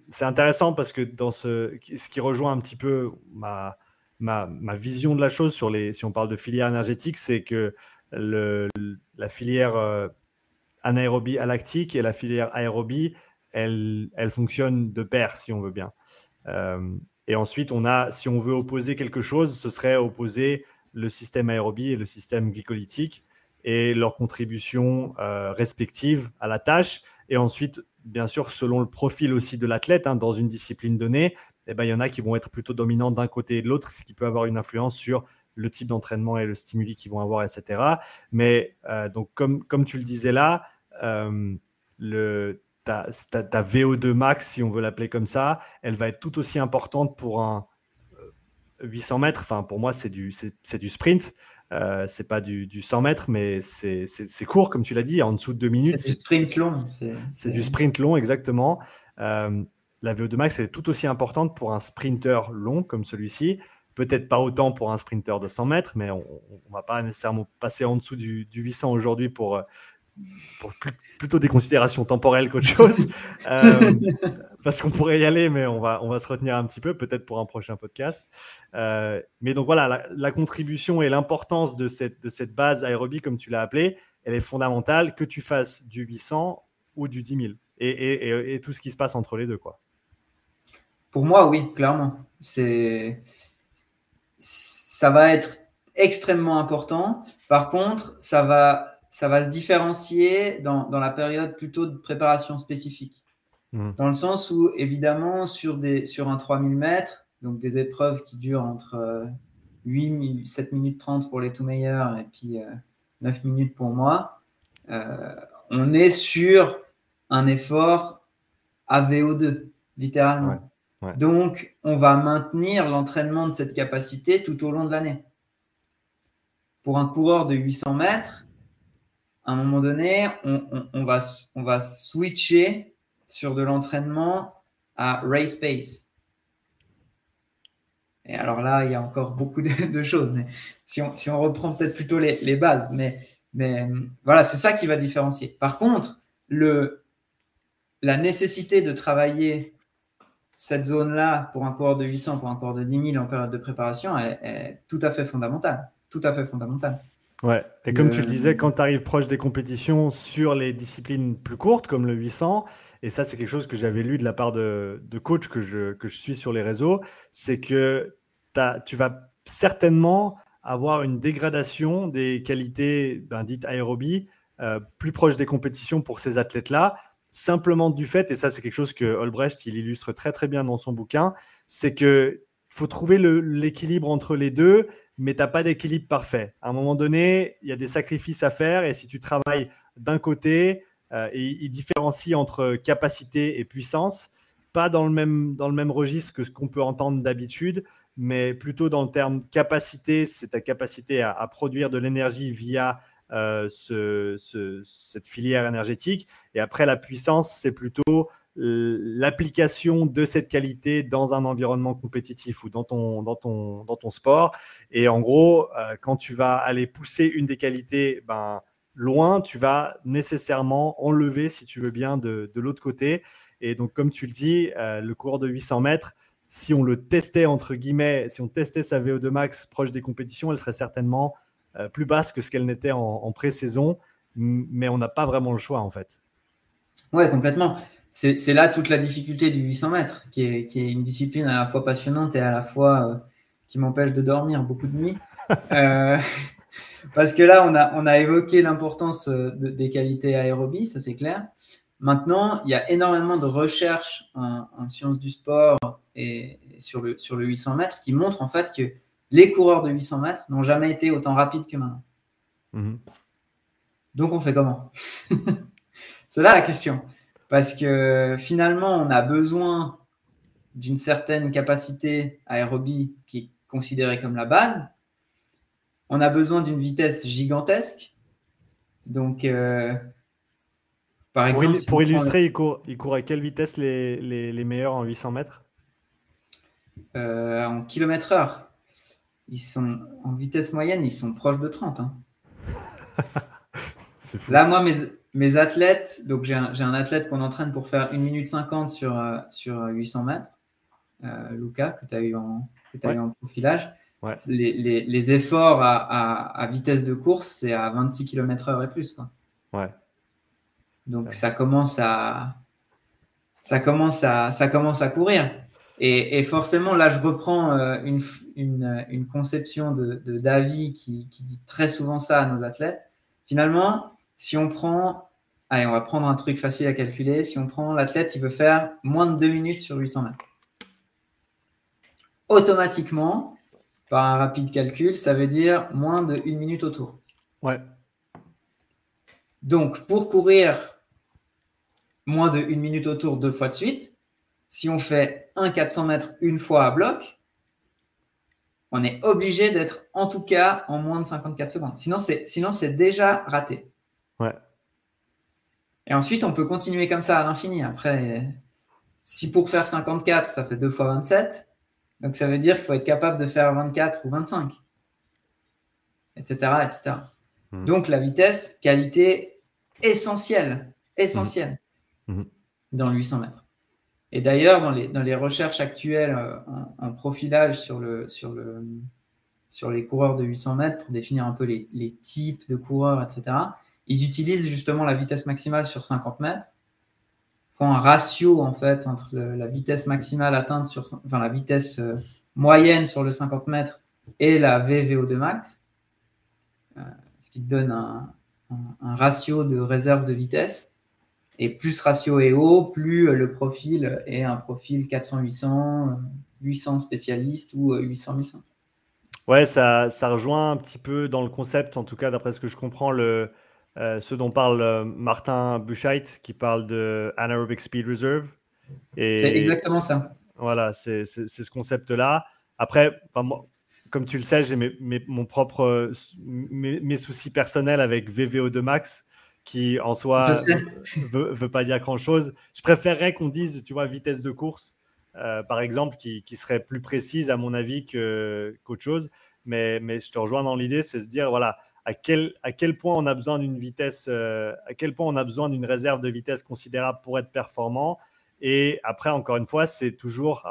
c'est intéressant parce que dans ce, ce qui rejoint un petit peu ma, ma, ma, vision de la chose sur les, si on parle de filière énergétique, c'est que le, la filière euh, anaérobie lactique et la filière aérobie, elle, elle fonctionne de pair, si on veut bien. Euh, et ensuite, on a, si on veut opposer quelque chose, ce serait opposer le système aérobie et le système glycolytique et leurs contributions euh, respectives à la tâche. Et ensuite, bien sûr, selon le profil aussi de l'athlète, hein, dans une discipline donnée, eh ben, il y en a qui vont être plutôt dominants d'un côté et de l'autre, ce qui peut avoir une influence sur le type d'entraînement et le stimuli qu'ils vont avoir, etc. Mais euh, donc, comme, comme tu le disais là, euh, le, ta, ta, VO2 max, si on veut l'appeler comme ça, elle va être tout aussi importante pour un 800 euh, mètres. Enfin, pour moi, c'est du, c'est, du sprint. Euh, c'est pas du, du, 100 mètres, mais c'est, c'est, court, comme tu l'as dit, en dessous de deux minutes. C'est du sprint long. C'est, du sprint long, exactement. la VO2 max est tout aussi importante pour un sprinter long comme celui-ci. Peut-être pas autant pour un sprinter de 100 mètres, mais on ne va pas nécessairement passer en dessous du, 800 aujourd'hui pour, plutôt des considérations temporelles qu'autre chose. Euh, parce qu'on pourrait y aller, mais on va, on va se retenir un petit peu, peut-être pour un prochain podcast. Euh, mais donc voilà, la, contribution et l'importance de cette, de cette base aérobie, comme tu l'as appelée, elle est fondamentale, que tu fasses du 800 ou du 10 000. Et, et, et tout ce qui se passe entre les deux. quoi. Pour moi, oui, clairement. C'est ça va être extrêmement important. Par contre, ça va, ça va se différencier dans, dans la période plutôt de préparation spécifique. Mmh. Dans le sens où, évidemment, sur, des, sur un 3000 mètres, donc des épreuves qui durent entre 8, euh, 7 minutes 30 pour les tout meilleurs et puis 9 euh, minutes pour moi, euh, on est sur un effort AVO2, littéralement. Donc, on va maintenir l'entraînement de cette capacité tout au long de l'année. Pour un coureur de 800 mètres, à un moment donné, on, va, on switcher sur de l'entraînement à race pace. Et alors là, il y a encore beaucoup de, choses. Mais si, on, reprend peut-être plutôt les, bases, mais, mais voilà, c'est ça qui va différencier. Par contre, le, la nécessité de travailler cette zone-là, pour un coureur de 800, pour un coureur de 10 000 en période de préparation, est, tout à fait fondamentale. Tout à fait fondamentale. Ouais, et comme tu le disais, quand tu arrives proche des compétitions sur les disciplines plus courtes, comme le 800, et ça c'est quelque chose que j'avais lu de la part de, de coachs que je, que je suis sur les réseaux, c'est que tu vas certainement avoir une dégradation des qualités ben, dites aérobie euh, plus proche des compétitions pour ces athlètes-là, simplement du fait, et ça c'est quelque chose que Olbrecht il illustre très très bien dans son bouquin, c'est que faut trouver l'équilibre entre les deux, mais tu n'as pas d'équilibre parfait. À un moment donné, il y a des sacrifices à faire, et si tu travailles d'un côté, euh, et il différencie entre capacité et puissance, pas dans le même, dans le même registre que ce qu'on peut entendre d'habitude, mais plutôt dans le terme capacité, c'est ta capacité à, produire de l'énergie via euh, cette filière énergétique. Et après, la puissance, c'est plutôt l'application de cette qualité dans un environnement compétitif ou dans ton, dans ton, dans ton sport. Et en gros, euh, quand tu vas aller pousser une des qualités ben, loin, tu vas nécessairement enlever, si tu veux bien, de, de l'autre côté. Et donc, comme tu le dis, euh, le cours de 800 mètres, si on le testait, entre guillemets, si on testait sa VO2 max proche des compétitions, elle serait certainement euh, plus basse que ce qu'elle n'était en, pré-saison, mais on n'a pas vraiment le choix en fait. Ouais, complètement. C'est là toute la difficulté du 800 mètres, qui est, qui est, une discipline à la fois passionnante et à la fois euh, qui m'empêche de dormir beaucoup de nuits. Euh, parce que là, on a, on a évoqué l'importance des qualités aérobie, ça c'est clair. Maintenant, il y a énormément de recherches en, en sciences du sport et, sur, le, sur le 800 mètres qui montrent en fait que les coureurs de 800 mètres n'ont jamais été autant rapides que maintenant. Mhm. Donc on fait comment? C'est là la question. Parce que finalement, on a besoin d'une certaine capacité aérobie qui est considérée comme la base. On a besoin d'une vitesse gigantesque. Donc, euh, par exemple, pour, illustrer, il, court, il, court, à quelle vitesse les, les, les meilleurs en 800 mètres? Euh, En kilomètre heure. Ils sont en vitesse moyenne, ils sont proches de 30. Hein. Là, moi, mes, mes athlètes, donc j'ai un, un, athlète qu'on entraîne pour faire 1 minute 50 sur, euh, sur 800 mètres, euh, Lucas, que tu as eu en, en profilage. Les, les, les, efforts à, à, à, vitesse de course, c'est à 26 km/h et plus. Quoi. Ouais. Donc ça commence à ça commence à ça commence à courir. Et, forcément, là, je reprends euh, une, une, une conception de, de qui, dit très souvent ça à nos athlètes. Finalement, si on prend, allez, on va prendre un truc facile à calculer. Si on prend l'athlète, il veut faire moins de 2 minutes sur 800 mètres. Automatiquement, par un rapide calcul, ça veut dire moins de 1 minute autour. Ouais. Donc, pour courir moins de 1 minute autour deux fois de suite. Si on fait un 400 mètres une fois à bloc, on est obligé d'être en tout cas en moins de 54 secondes. Sinon, c'est, sinon, c'est déjà raté. Ouais. Et ensuite, on peut continuer comme ça à l'infini. Après, si pour faire 54, ça fait 2 fois 27, donc ça veut dire qu'il faut être capable de faire 24 ou 25, etc. etc. Hmm. Donc la vitesse, qualité essentielle, essentielle. Mhm. dans le 800 mètres. Et d'ailleurs, dans les, dans les recherches actuelles euh, en, profilage sur, le, sur, le, sur les coureurs de 800 mètres pour définir un peu les, les, types de coureurs, etc., ils utilisent justement la vitesse maximale sur 50 mètres, font un ratio en fait entre la vitesse maximale atteinte sur, enfin la vitesse euh, moyenne sur le 50 mètres et la VVO2 max, euh, ce qui donne un, ratio de réserve de vitesse. Et plus ratio est haut, plus le profil est un profil 400-800, 800 spécialistes ou 800-800. Ouais, ça, ça rejoint un petit peu dans le concept, en tout cas d'après ce que je comprends, le, euh, ce dont parle euh, Martin Buchheit, qui parle de Anaerobic Speed Reserve. C'est exactement ça. Voilà, c'est ce concept-là. Après, moi, comme tu le sais, j'ai mes, mon propre, mes, mes, soucis personnels avec VVO2 max qui en soi veut, veut pas dire grand chose. Je préférerais qu'on dise, tu vois, vitesse de course, euh, par exemple, qui, qui, serait plus précise à mon avis qu'autre chose. Mais, mais je te rejoins dans l'idée, c'est se dire, voilà, à quel, à quel point on a besoin d'une vitesse, euh, à quel point on a besoin d'une réserve de vitesse considérable pour être performant. Et après, encore une fois, c'est toujours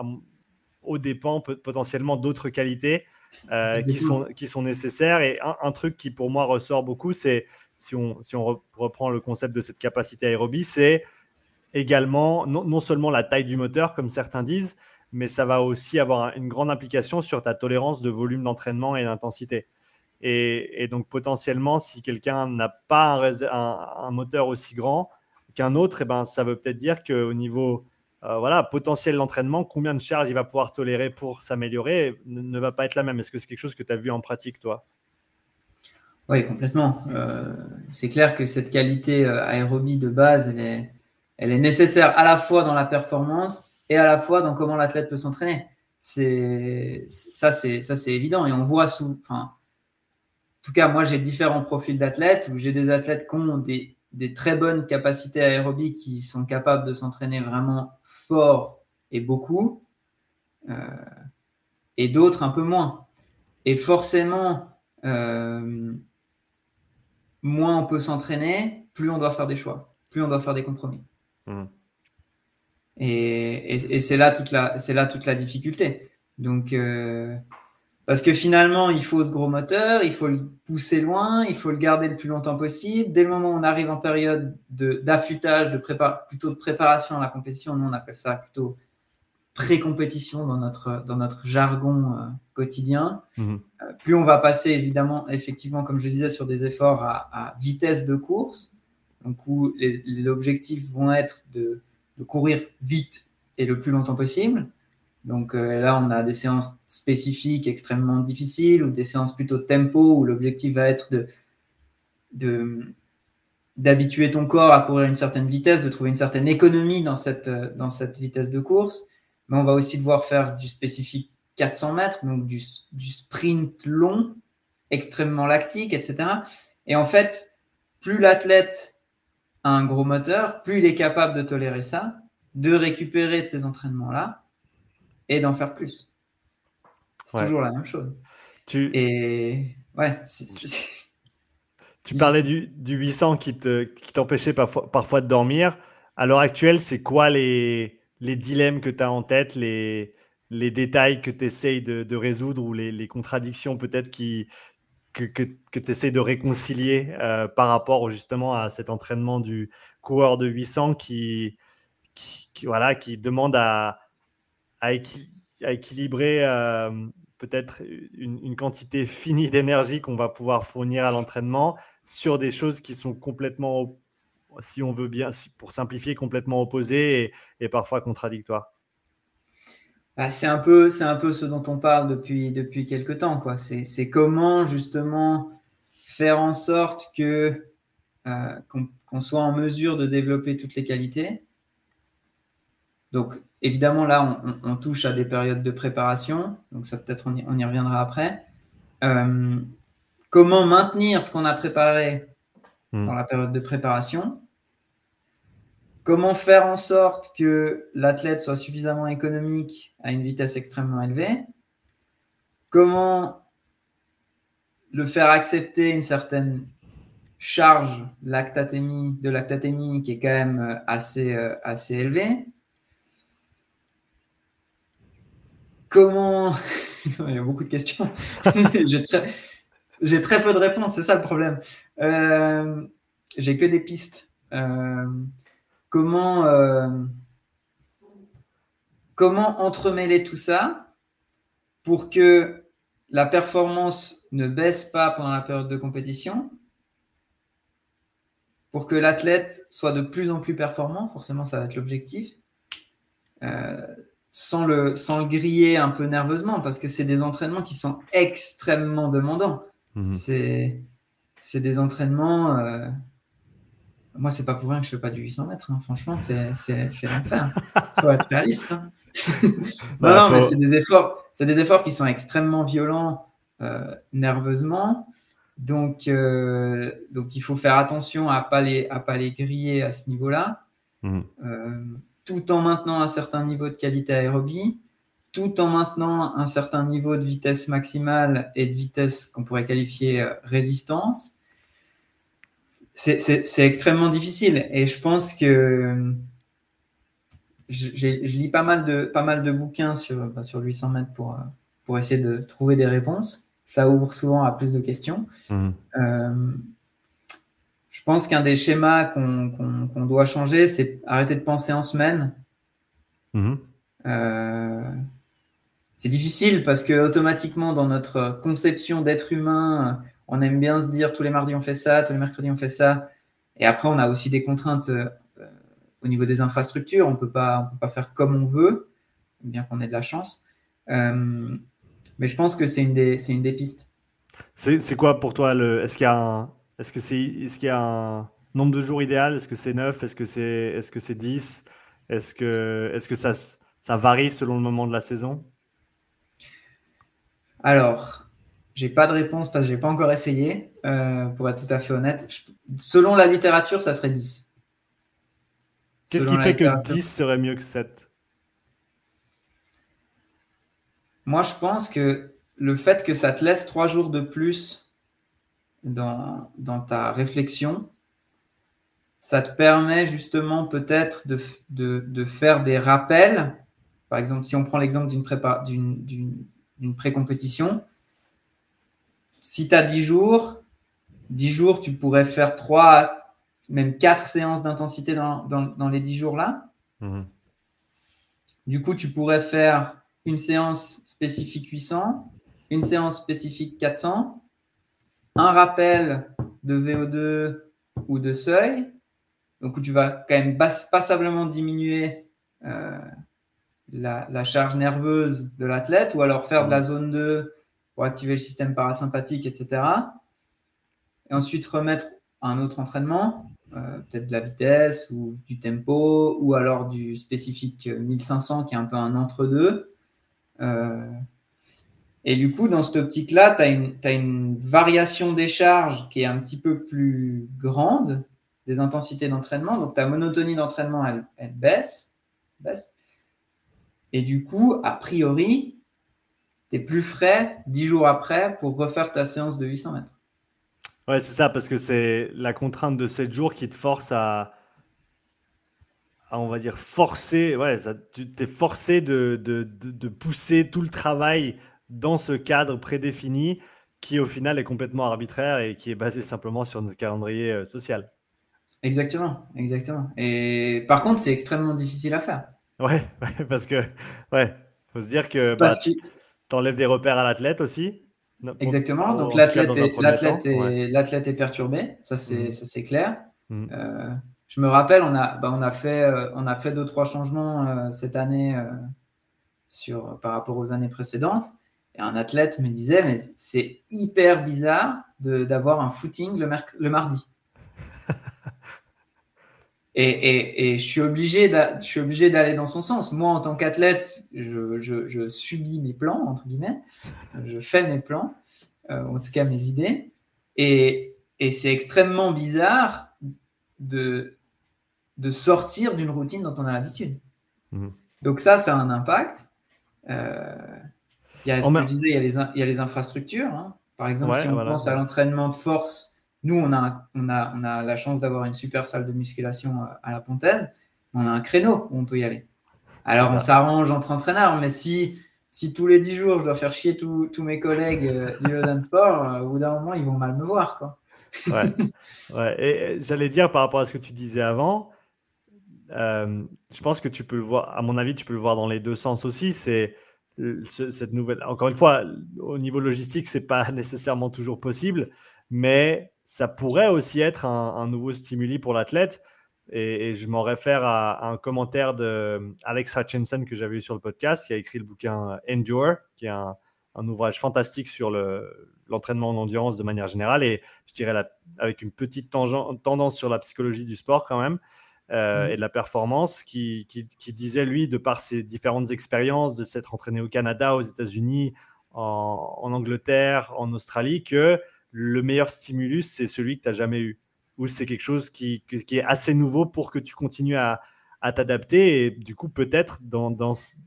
au dépend potentiellement d'autres qualités euh, qui, sont, qui sont nécessaires. Et un, un, truc qui pour moi ressort beaucoup, c'est si on, reprend le concept de cette capacité aérobie, c'est également non, seulement la taille du moteur, comme certains disent, mais ça va aussi avoir une grande implication sur ta tolérance de volume d'entraînement et d'intensité. Et, donc potentiellement, si quelqu'un n'a pas un, moteur aussi grand qu'un autre, et eh ben, ça veut peut-être dire qu'au niveau euh, voilà, potentiel d'entraînement, combien de charges il va pouvoir tolérer pour s'améliorer ne, va pas être la même. Est-ce que c'est quelque chose que tu as vu en pratique, toi? Oui, complètement. Euh, c'est clair que cette qualité euh, aérobie de base, elle est, elle est nécessaire à la fois dans la performance et à la fois dans comment l'athlète peut s'entraîner. C'est ça, c'est ça, c'est évident. Et on voit sous, tout cas, moi, j'ai différents profils d'athlètes où j'ai des athlètes qui ont des, des, très bonnes capacités aérobies qui sont capables de s'entraîner vraiment fort et beaucoup, euh, et d'autres un peu moins. Et forcément, euh, moins on peut s'entraîner, plus on doit faire des choix, plus on doit faire des compromis. Mmh. Et, c'est là toute la, c'est là toute la difficulté. Donc, euh, parce que finalement, il faut ce gros moteur, il faut le pousser loin, il faut le garder le plus longtemps possible. Dès le moment où on arrive en période d'affûtage, de, plutôt de préparation à la compétition, nous on appelle ça plutôt pré-compétition dans notre, dans notre jargon euh, quotidien. Mmh. Euh, plus on va passer évidemment, effectivement, comme je disais, sur des efforts à, à vitesse de course, donc où les, objectifs vont être de, de, courir vite et le plus longtemps possible. Donc euh, là, on a des séances spécifiques extrêmement difficiles ou des séances plutôt tempo où l'objectif va être de, d'habituer ton corps à courir à une certaine vitesse, de trouver une certaine économie dans cette, dans cette vitesse de course. Mais on va aussi devoir faire du spécifique 400 mètres, donc du, du sprint long, extrêmement lactique, etc. Et en fait, plus l'athlète un gros moteur, plus il est capable de tolérer ça, de récupérer de ces entraînements-là et d'en faire plus. C'est toujours la même chose. Tu... Et ouais, Tu parlais du, 800 qui t'empêchait qui parfois, parfois de dormir. À l'heure actuelle, c'est quoi les, les dilemmes que tu as en tête, les, les détails que tu essayes de, résoudre ou les, les contradictions peut-être qui, que, que, tu essaies de réconcilier euh, par rapport justement à cet entraînement du coureur de 800 qui, qui, voilà, qui demande à, à, équilibrer euh, peut-être une, quantité finie d'énergie qu'on va pouvoir fournir à l'entraînement sur des choses qui sont complètement, si on veut bien, pour simplifier, complètement opposées et parfois contradictoires. Bah, c'est un peu, un peu ce dont on parle depuis depuis quelques temps. C'est comment justement faire en sorte que euh, qu'on soit en mesure de développer toutes les qualités. Donc évidemment là, on, touche à des périodes de préparation, donc ça peut-être on, y reviendra après. Euh, comment maintenir ce qu'on a préparé hmm. dans la période de préparation? Comment faire en sorte que l'athlète soit suffisamment économique à une vitesse extrêmement élevée? Comment le faire accepter une certaine charge lactatémie, de lactatémie qui est quand même euh, assez, euh, assez élevée? Comment... Il y a beaucoup de questions. J'ai très... peu de réponses, c'est ça le problème. Euh, J'ai que des pistes. Euh, comment, euh, comment entremêler tout ça pour que la performance ne baisse pas pendant la période de compétition, pour que l'athlète soit de plus en plus performant, forcément ça va être l'objectif, sans, le, sans le griller un peu nerveusement, parce que c'est des entraînements qui sont extrêmement demandants. Mmh. C'est des entraînements... Euh, moi, c'est pas pour rien que je fais pas du 800 mètres. Hein. Franchement, c'est l'enfer. Il faut être réaliste. Hein. non, mais c'est des efforts, c'est des efforts qui sont extrêmement violents euh, nerveusement. Donc, euh, donc, il faut faire attention à pas les, à pas les griller à ce niveau-là, mmh. Euh, tout en maintenant un certain niveau de qualité aérobie, tout en maintenant un certain niveau de vitesse maximale et de vitesse qu'on pourrait qualifier résistance c'est extrêmement difficile. Et je pense que je, je, lis pas mal de, pas mal de bouquins sur, bah, sur 800 mètres pour, pour essayer de trouver des réponses. Ça ouvre souvent à plus de questions. Mmh. Euh, pense qu'un des schémas qu'on doit changer, c'est arrêter de penser en semaine. Mhm. Euh, c'est difficile parce que automatiquement, dans notre conception d'être humain, on aime bien se dire tous les mardis on fait ça, tous les mercredis on fait ça. Et après, on a aussi des contraintes euh, au niveau des infrastructures. On ne peut pas faire comme on veut, bien qu'on ait de la chance. Euh, mais je pense que c'est une, des, une des pistes. C'est quoi pour toi le, Est-ce qu'il y a un, est-ce que c'est, est-ce qu'il y a un nombre de jours idéal? Est-ce que c'est 9 Est-ce que c'est, est-ce que c'est 10 Est-ce que, est-ce que ça, ça varie selon le moment de la saison? Alors, j'ai pas de réponse parce que j'ai pas encore essayé, euh, pour être tout à fait honnête. selon la littérature, ça serait 10. Qu'est-ce qui fait que 10 serait mieux que 7 Moi, je pense que le fait que ça te laisse 3 jours de plus dans, ta réflexion, ça te permet justement peut-être de, de, faire des rappels. Par exemple, si on prend l'exemple d'une pré-compétition, si tu as 10 jours, 10 jours, tu pourrais faire 3, même 4 séances d'intensité dans, dans, les 10 jours-là. Mhm. Du coup, tu pourrais faire une séance spécifique 800, une séance spécifique 400, un rappel de VO2 ou de seuil, donc où tu vas quand même passablement diminuer euh, la, charge nerveuse de l'athlète, ou alors faire de la zone 2 pour activer le système parasympathique, etc. Et ensuite remettre un autre entraînement, euh, peut-être de la vitesse ou du tempo, ou alors du spécifique 1500 qui est un peu un entre-deux. Euh, et du coup, dans cette optique-là, tu as, une variation des charges qui est un petit peu plus grande des intensités d'entraînement. Donc, ta monotonie d'entraînement, elle, baisse, baisse. Et du coup, a priori, tu es plus frais dix jours après pour refaire ta séance de 800 mètres. Ouais, c'est ça, parce que c'est la contrainte de 7 jours qui te force à, on va dire, forcer, ouais, tu es forcé de, de, de, pousser tout le travail dans ce cadre prédéfini qui au final est complètement arbitraire et qui est basé simplement sur notre calendrier euh, social. Exactement, exactement. Et par contre, c'est extrêmement difficile à faire. Ouais, parce que, ouais, faut se dire que bah, tu enlèves des repères à l'athlète aussi. Exactement. Donc l'athlète est, l'athlète est, perturbé, ça c'est, mmh. ça c'est clair. Mmh. Euh, je me rappelle, on a, bah, on a fait, euh, on a fait deux trois changements cette année sur par rapport aux années précédentes. Et un athlète me disait, mais c'est hyper bizarre d'avoir un footing le, le mardi. et, je suis obligé d'aller dans son sens. Moi, en tant qu'athlète, je, subis mes plans, entre guillemets. Je fais mes plans, euh, en tout cas mes idées. Et, c'est extrêmement bizarre de, de sortir d'une routine dont on a l'habitude. Mmh. Donc ça, ça a un impact. Euh, il y a, il y a, les, il y a les infrastructures. Hein. Par exemple, si on pense à l'entraînement de force, nous, on a, on a, on a la chance d'avoir une super salle de musculation à la Pontaise. On a un créneau où on peut y aller. Alors, on s'arrange entre entraîneurs, mais si, si tous les 10 jours, je dois faire chier tous mes collègues euh, du Sport, euh, au bout d'un moment, ils vont mal me voir. Quoi. ouais. ouais. Et j'allais dire par rapport à ce que tu disais avant, euh, je pense que tu peux le voir, à mon avis, tu peux le voir dans les deux sens aussi. C'est cette nouvelle. Encore une fois, au niveau logistique, c'est pas nécessairement toujours possible, mais ça pourrait aussi être un, nouveau stimuli pour l'athlète. Et, je m'en réfère à, un commentaire de Alex Hutchinson que j'avais eu sur le podcast, qui a écrit le bouquin Endure, qui est un, ouvrage fantastique sur l'entraînement en endurance de manière générale, et je dirais avec une petite tendance sur la psychologie du sport quand même. Euh, mmh. et de la performance, qui, disait, lui, de par ses différentes expériences, de s'être entraîné au Canada, aux États-Unis, en, Angleterre, en Australie, que le meilleur stimulus, c'est celui que tu n'as jamais eu. Ou c'est quelque chose qui, est assez nouveau pour que tu continues à, t'adapter. Et du coup, peut-être, dans,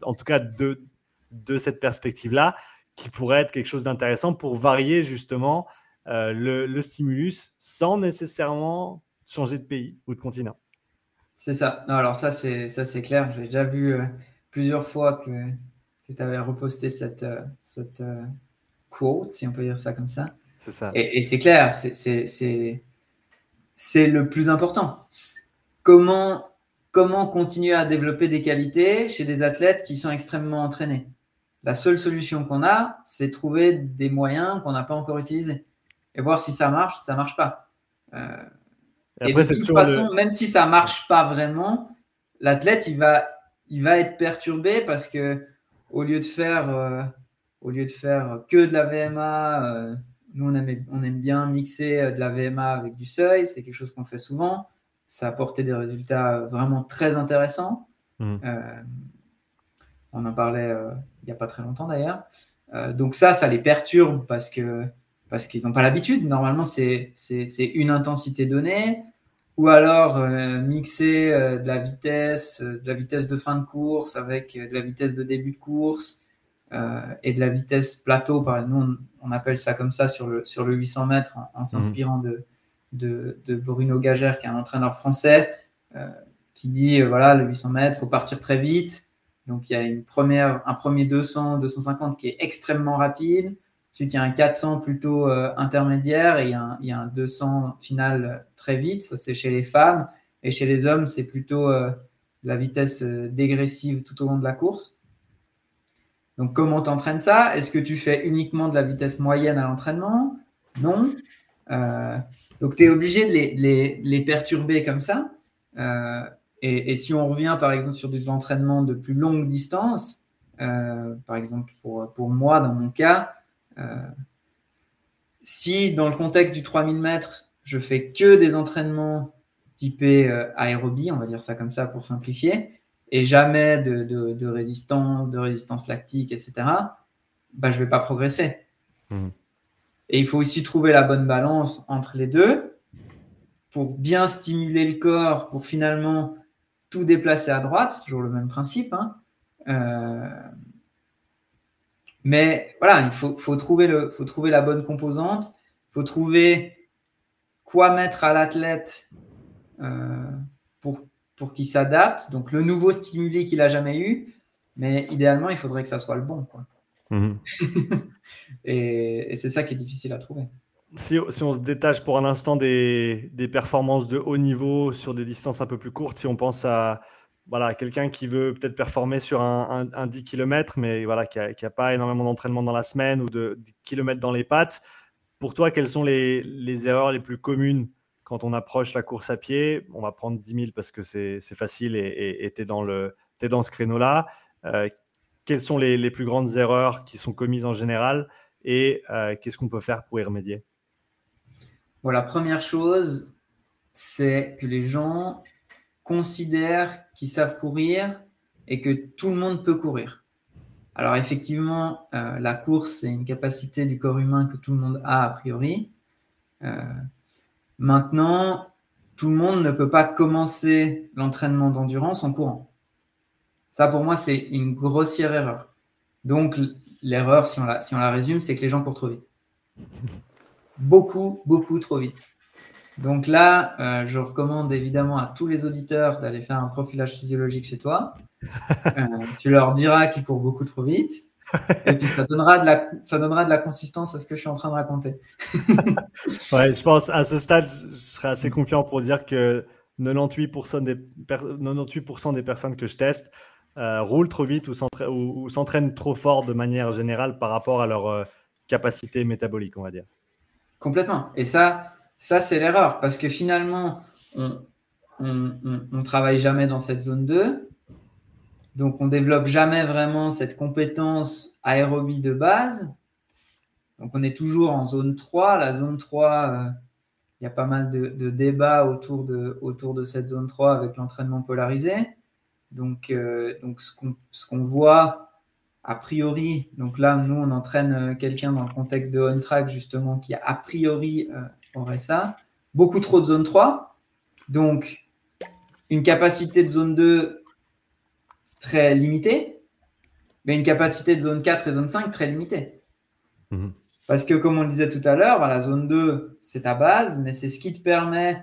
en tout cas, de, de cette perspective-là, qui pourrait être quelque chose d'intéressant pour varier justement euh, le stimulus sans nécessairement changer de pays ou de continent. C'est ça. Non, alors ça, c'est ça, c'est clair. J'ai déjà vu euh, plusieurs fois que, que tu avais reposté cette, euh, cette euh, quote, si on peut dire ça comme ça. C'est ça. Et, c'est clair, c'est c'est le plus important. Comment, comment continuer à développer des qualités chez des athlètes qui sont extrêmement entraînés? La seule solution qu'on a, c'est trouver des moyens qu'on n'a pas encore utilisés et voir si ça marche, si ça marche pas. Euh, et, de toute façon, même si ça marche pas vraiment, l'athlète il va, il va être perturbé parce que au lieu de faire, euh, au lieu de faire que de la VMA, euh, nous on aime, on aime bien mixer de la VMA avec du seuil, c'est quelque chose qu'on fait souvent. Ça a apporté des résultats vraiment très intéressants. Mmh. on en parlait il n'y a pas très longtemps d'ailleurs. donc ça, ça les perturbe parce que parce qu'ils n'ont pas l'habitude. Normalement, c'est une intensité donnée, ou alors euh, mixer euh, de la vitesse, euh, de la vitesse de fin de course avec de la vitesse de début de course et de la vitesse plateau. Par nous, on, appelle ça comme ça sur le, sur le 800 mètres en, mhm. s'inspirant de, de, de, Bruno Gagère, qui est un entraîneur français, qui dit voilà, le 800 mètres, faut partir très vite. Donc il y a une première, un premier 200, 250 qui est extrêmement rapide. Ensuite, il y a un 400 plutôt euh, intermédiaire et il y, a un, 200 final euh, très vite. Ça, c'est chez les femmes. Et chez les hommes, c'est plutôt euh, la vitesse dégressive tout au long de la course. Donc, comment t'entraînes ça? Est-ce que tu fais uniquement de la vitesse moyenne à l'entraînement? Non. donc, tu es obligé de les, perturber comme ça. Et, si on revient, par exemple, sur de l'entraînement de plus longue distance, par exemple, pour, pour moi, dans mon cas, si dans le contexte du 3000 mètres, je fais que des entraînements typés euh, aérobie, on va dire ça comme ça pour simplifier, et jamais de, résistance, de résistance lactique, etc., bah, je ne vais pas progresser. Mmh. Et il faut aussi trouver la bonne balance entre les deux pour bien stimuler le corps, pour finalement tout déplacer à droite, c'est toujours le même principe. Hein. Euh, mais voilà, il faut, trouver le, faut trouver la bonne composante, il faut trouver quoi mettre à l'athlète euh, pour, pour qu'il s'adapte. Donc le nouveau stimuli qu'il n'a jamais eu, mais idéalement, il faudrait que ça soit le bon. Quoi. Mhm. et, c'est ça qui est difficile à trouver. Si, si on se détache pour un instant des, des, performances de haut niveau sur des distances un peu plus courtes, si on pense à, voilà, quelqu'un qui veut peut-être performer sur un, 10 km, mais voilà, qui n'a pas énormément d'entraînement dans la semaine ou de, kilomètres dans les pattes. Pour toi, quelles sont les, erreurs les plus communes quand on approche la course à pied? On va prendre 10 000 parce que c'est facile et tu es, dans ce créneau-là. Euh, quelles sont les, plus grandes erreurs qui sont commises en général et euh, qu'est-ce qu'on peut faire pour y remédier? La première chose, c'est que les gens considèrent qu'ils savent courir et que tout le monde peut courir. Alors effectivement, euh, la course, c'est une capacité du corps humain que tout le monde a a priori. Euh, maintenant, tout le monde ne peut pas commencer l'entraînement d'endurance en courant. Ça, pour moi, c'est une grossière erreur. Donc, l'erreur, si, si on la résume, c'est que les gens courent trop vite. Beaucoup, beaucoup trop vite. Donc là, euh, je recommande évidemment à tous les auditeurs d'aller faire un profilage physiologique chez toi. Euh, tu leur diras qu'ils courent beaucoup trop vite. Et puis ça donnera, de la, ça donnera de la consistance à ce que je suis en train de raconter. ouais, je pense à ce stade, je serais assez confiant pour dire que 98% des, 98 des personnes que je teste euh, roulent trop vite ou s'entraînent trop fort de manière générale par rapport à leur capacité métabolique, on va dire. Complètement. Et ça, ça, c'est l'erreur parce que finalement, on ne travaille jamais dans cette zone 2. Donc, on développe jamais vraiment cette compétence aérobie de base. Donc, on est toujours en zone 3. La zone 3, euh, il y a pas mal de, débats autour de, autour de cette zone 3 avec l'entraînement polarisé. Donc, euh, donc ce qu'on voit a priori, donc là, nous, on entraîne euh, quelqu'un dans le contexte de on-track, justement, qui a priori ça. Beaucoup trop de zone 3. Donc, une capacité de zone 2 très limitée, mais une capacité de zone 4 et zone 5 très limitée. Mhm. Parce que, comme on le disait tout à l'heure, la zone 2, c'est ta base, mais c'est ce qui te permet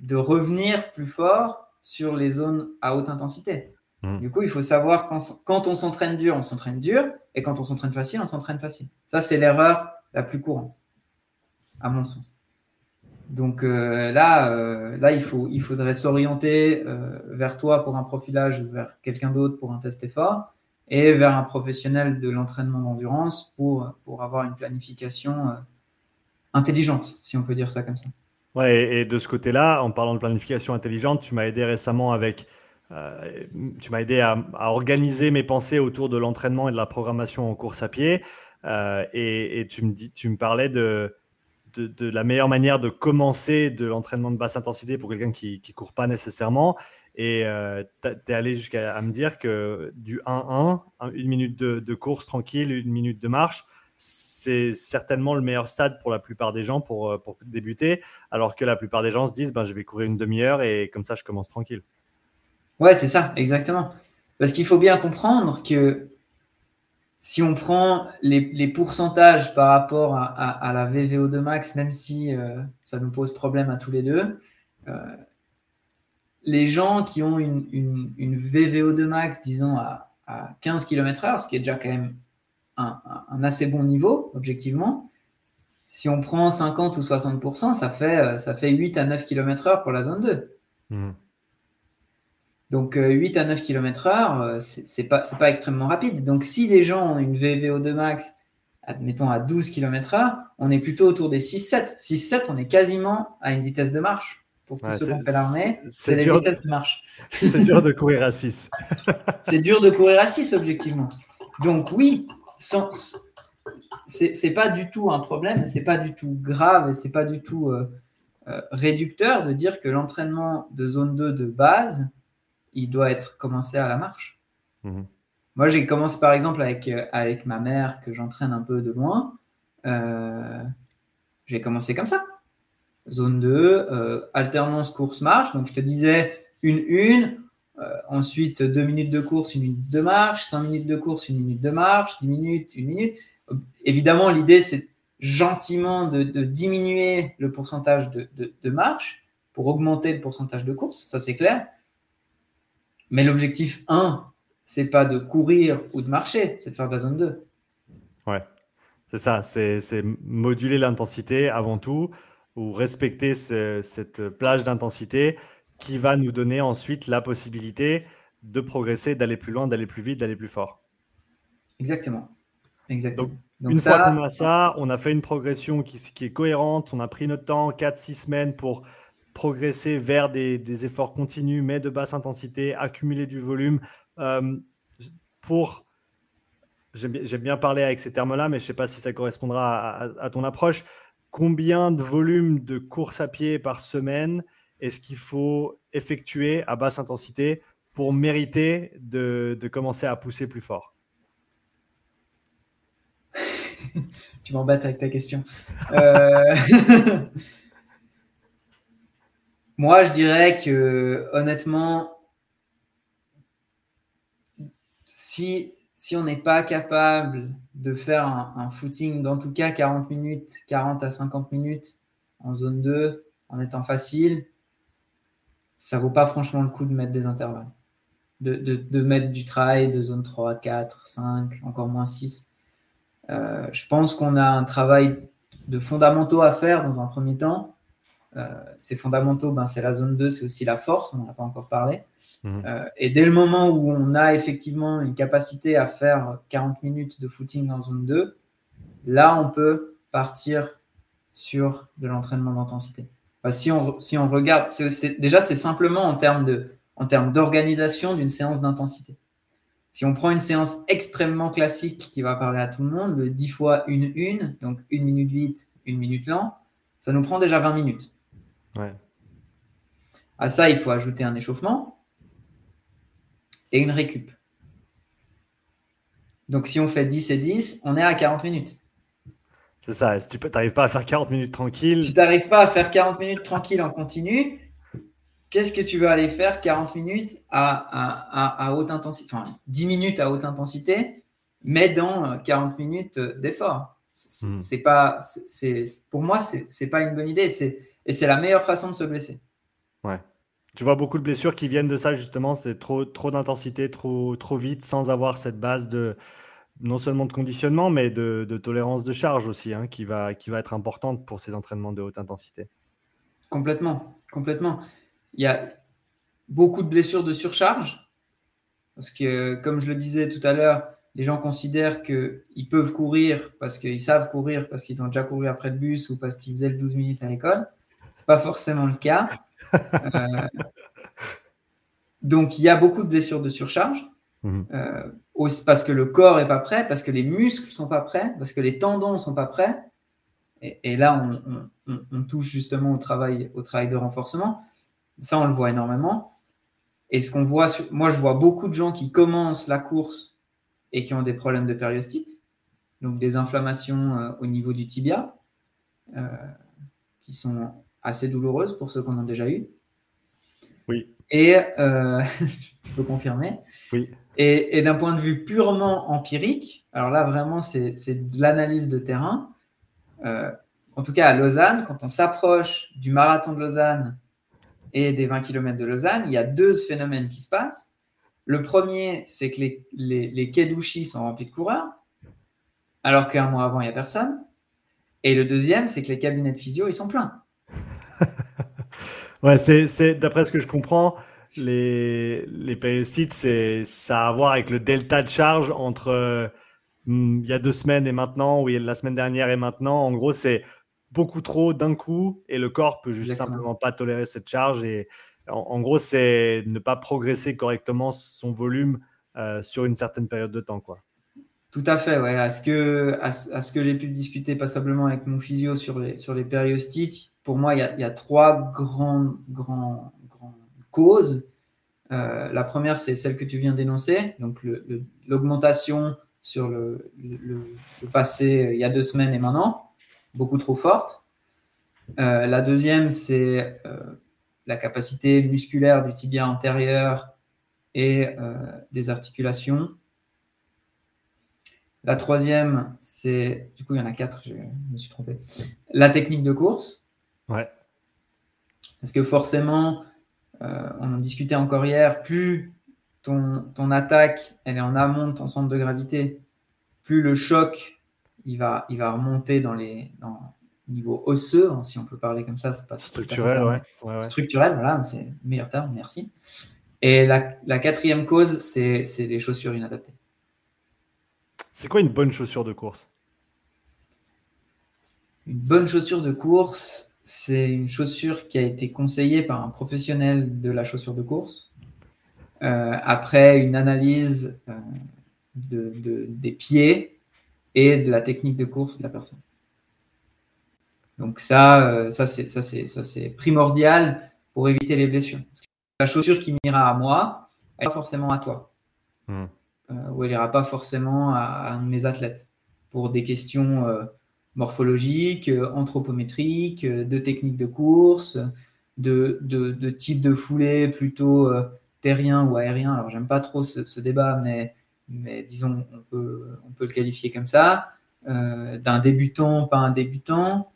de revenir plus fort sur les zones à haute intensité. Mhm. Du coup, il faut savoir quand, quand on s'entraîne dur, on s'entraîne dur, et quand on s'entraîne facile, on s'entraîne facile. Ça, c'est l'erreur la plus courante, à mon sens. Donc là, là il, faut, il faudrait s'orienter vers toi pour un profilage vers quelqu'un d'autre pour un test effort et vers un professionnel de l'entraînement d'endurance pour, pour avoir une planification intelligente, si on peut dire ça comme ça. Ouais, et de ce côté-là, en parlant de planification intelligente, tu m'as aidé récemment avec. Euh, tu m'as aidé à, organiser mes pensées autour de l'entraînement et de la programmation en course à pied. Euh, et, tu, me dis, tu me parlais de, de, la meilleure manière de commencer de l'entraînement de basse intensité pour quelqu'un qui ne court pas nécessairement. Et euh, tu es allé jusqu'à me dire que du 1-1, une minute de, de, course tranquille, une minute de marche, c'est certainement le meilleur stade pour la plupart des gens pour, euh, pour débuter, alors que la plupart des gens se disent ben, je vais courir une demi-heure et comme ça je commence tranquille. Ouais, c'est ça, exactement. Parce qu'il faut bien comprendre que si on prend les, pourcentages par rapport à, la VVO2 max, même si euh, ça nous pose problème à tous les deux, euh, les gens qui ont une, une, VVO2 max, disons, à, à 15 km/h, ce qui est déjà quand même un, assez bon niveau, objectivement. Si on prend 50 ou 60%, ça fait, euh, ça fait 8 à 9 km/h pour la zone 2. Hmm. Donc 8 euh, à 9 km/h, c'est pas, pas extrêmement rapide. Donc si les gens ont une VVO2 max, admettons à 12 km/h, on est plutôt autour des 6-7. 6-7, on est quasiment à une vitesse de marche. Pour tous ceux qui ont fait l'armée, c'est la vitesse de marche. c'est dur de courir à 6. c'est dur de courir à 6, objectivement. Donc oui, c'est pas du tout un problème, c'est pas du tout grave et c'est pas du tout euh, euh, réducteur de dire que l'entraînement de zone 2 de base, il doit être commencé à la marche. Mhm. Moi, j'ai commencé par exemple avec, euh, avec ma mère que j'entraîne un peu de loin. j'ai commencé comme ça. Zone 2, alternance course-marche. Donc, je te disais une une, euh, ensuite, deux minutes de course, une minute de marche, cinq minutes de course, une minute de marche, dix minutes, une minute. Évidemment, l'idée, c'est gentiment de, diminuer le pourcentage de, marche pour augmenter le pourcentage de course, ça c'est clair. Mais l'objectif 1, c'est pas de courir ou de marcher, c'est de faire de la zone 2. Ouais, c'est ça, c'est moduler l'intensité avant tout, ou respecter cette plage d'intensité qui va nous donner ensuite la possibilité de progresser, d'aller plus loin, d'aller plus vite, d'aller plus fort. Exactement. Exactement. Donc, une fois qu'on a ça, on a fait une progression qui, est cohérente, on a pris notre temps, 4-6 semaines pour progresser vers des, efforts continus, mais de basse intensité, accumuler du volume. Euh, pour, j'aime bien parler avec ces termes-là, mais je ne sais pas si ça correspondra à, ton approche. Combien de volume de course à pied par semaine est-ce qu'il faut effectuer à basse intensité pour mériter de, commencer à pousser plus fort? Tu m'embêtes avec ta question. Euh, moi, je dirais que honnêtement, si, on n'est pas capable de faire un, footing d'en tout cas 40 minutes, 40 à 50 minutes en zone 2, en étant facile, ça vaut pas franchement le coup de mettre des intervalles. De, de, mettre du travail de zone 3, 4, 5, encore moins 6. Euh, je pense qu'on a un travail de fondamentaux à faire dans un premier temps. Euh, ces fondamentaux, ben, c'est la zone 2, c'est aussi la force, on n'en a pas encore parlé. Mhm. Euh, et dès le moment où on a effectivement une capacité à faire 40 minutes de footing en zone 2, là, on peut partir sur de l'entraînement d'intensité si, on, si on regarde, déjà c'est simplement en termes de, en termes d'organisation d'une séance d'intensité. Si on prend une séance extrêmement classique qui va parler à tout le monde, de 10 fois une une, donc une minute vite, une minute lent, ça nous prend déjà 20 minutes. À ça, il faut ajouter un échauffement et une récup. Donc si on fait 10 et 10, on est à 40 minutes. C'est ça. Si tu n'arrives pas à faire 40 minutes tranquille. Si tu n'arrives pas à faire 40 minutes tranquille en continu, qu'est-ce que tu veux aller faire 40 minutes à, haute intensité, enfin 10 minutes à haute intensité, mais dans 40 euh, minutes d'effort? Hmm. C'est pas, c'est, pour moi, c'est, n'est pas une bonne idée. C'est, et c'est la meilleure façon de se blesser. Ouais. Tu vois beaucoup de blessures qui viennent de ça justement. C'est trop, trop d'intensité, trop, trop vite, sans avoir cette base de non seulement de conditionnement, mais de, tolérance de charge aussi, hein, qui, va, qui va être importante pour ces entraînements de haute intensité. Complètement, complètement. Il y a beaucoup de blessures de surcharge, parce que, comme je le disais tout à l'heure, les gens considèrent qu'ils peuvent courir parce qu'ils savent courir, parce qu'ils ont déjà couru après le bus ou parce qu'ils faisaient le 12 minutes à l'école. Pas forcément le cas. Euh, donc, il y a beaucoup de blessures de surcharge. Mhm. Euh, parce que le corps n'est pas prêt, parce que les muscles ne sont pas prêts, parce que les tendons ne sont pas prêts. Et, là, on, touche justement au travail, au travail de renforcement. Ça, on le voit énormément. Et ce qu'on voit, moi, je vois beaucoup de gens qui commencent la course et qui ont des problèmes de périostite, donc des inflammations euh, au niveau du tibia, euh, qui sont assez douloureuses pour ceux qu'on a déjà eu. Oui. Et euh, je peux confirmer. Oui. Et, d'un point de vue purement empirique, alors là vraiment c'est de l'analyse de terrain. Euh, en tout cas à Lausanne, quand on s'approche du marathon de Lausanne et des 20 km de Lausanne, il y a deux phénomènes qui se passent. Le premier, c'est que les, les, les sont remplis de coureurs, alors qu'un mois avant, il n'y a personne. Et le deuxième, c'est que les cabinets de physio, ils sont pleins. Ouais, c'est d'après ce que je comprends, les, les périocytes, c'est ça a à voir avec le delta de charge entre hmm, il y a deux semaines et maintenant, ou la semaine dernière et maintenant. En gros, c'est beaucoup trop d'un coup et le corps peut juste simplement pas tolérer cette charge. Et en, gros, c'est ne pas progresser correctement son volume euh, sur une certaine période de temps. Quoi. Tout à fait, ouais. À ce que, à, ce que j'ai pu discuter passablement avec mon physio sur les, sur les périostites, pour moi, il y a, trois grandes, causes. Euh, la première, c'est celle que tu viens d'énoncer, donc l'augmentation sur le, passé euh, il y a deux semaines et maintenant, beaucoup trop forte. Euh, la deuxième, c'est la capacité musculaire du tibia antérieur et des articulations. La troisième, c'est, du coup, il y en a quatre, je me suis trompé. La technique de course. Ouais. Parce que forcément, euh, on en discutait encore hier, plus ton, ton, attaque elle est en amont de ton centre de gravité, plus le choc il va, il va remonter dans les dans niveau osseux, hein, si on peut parler comme ça, c'est pas structurel, ouais. Structurel, voilà, c'est le meilleur terme, merci. Et la, la quatrième cause, c'est les chaussures inadaptées. C'est quoi une bonne chaussure de course? Une bonne chaussure de course, c'est une chaussure qui a été conseillée par un professionnel de la chaussure de course euh, après une analyse euh, de, des pieds et de la technique de course de la personne. Donc ça, euh, ça c'est primordial pour éviter les blessures. la chaussure qui m'ira à moi, elle pas forcément à toi, hmm. ou elle ira pas forcément à, un de mes athlètes pour des questions morphologique, euh, anthropométrique, euh, de techniques de course, de, de, type de foulée plutôt euh, terrien ou aérien. Alors, j'aime pas trop ce, débat, mais, mais disons, on peut, on peut le qualifier comme ça. d'un débutant, pas un débutant.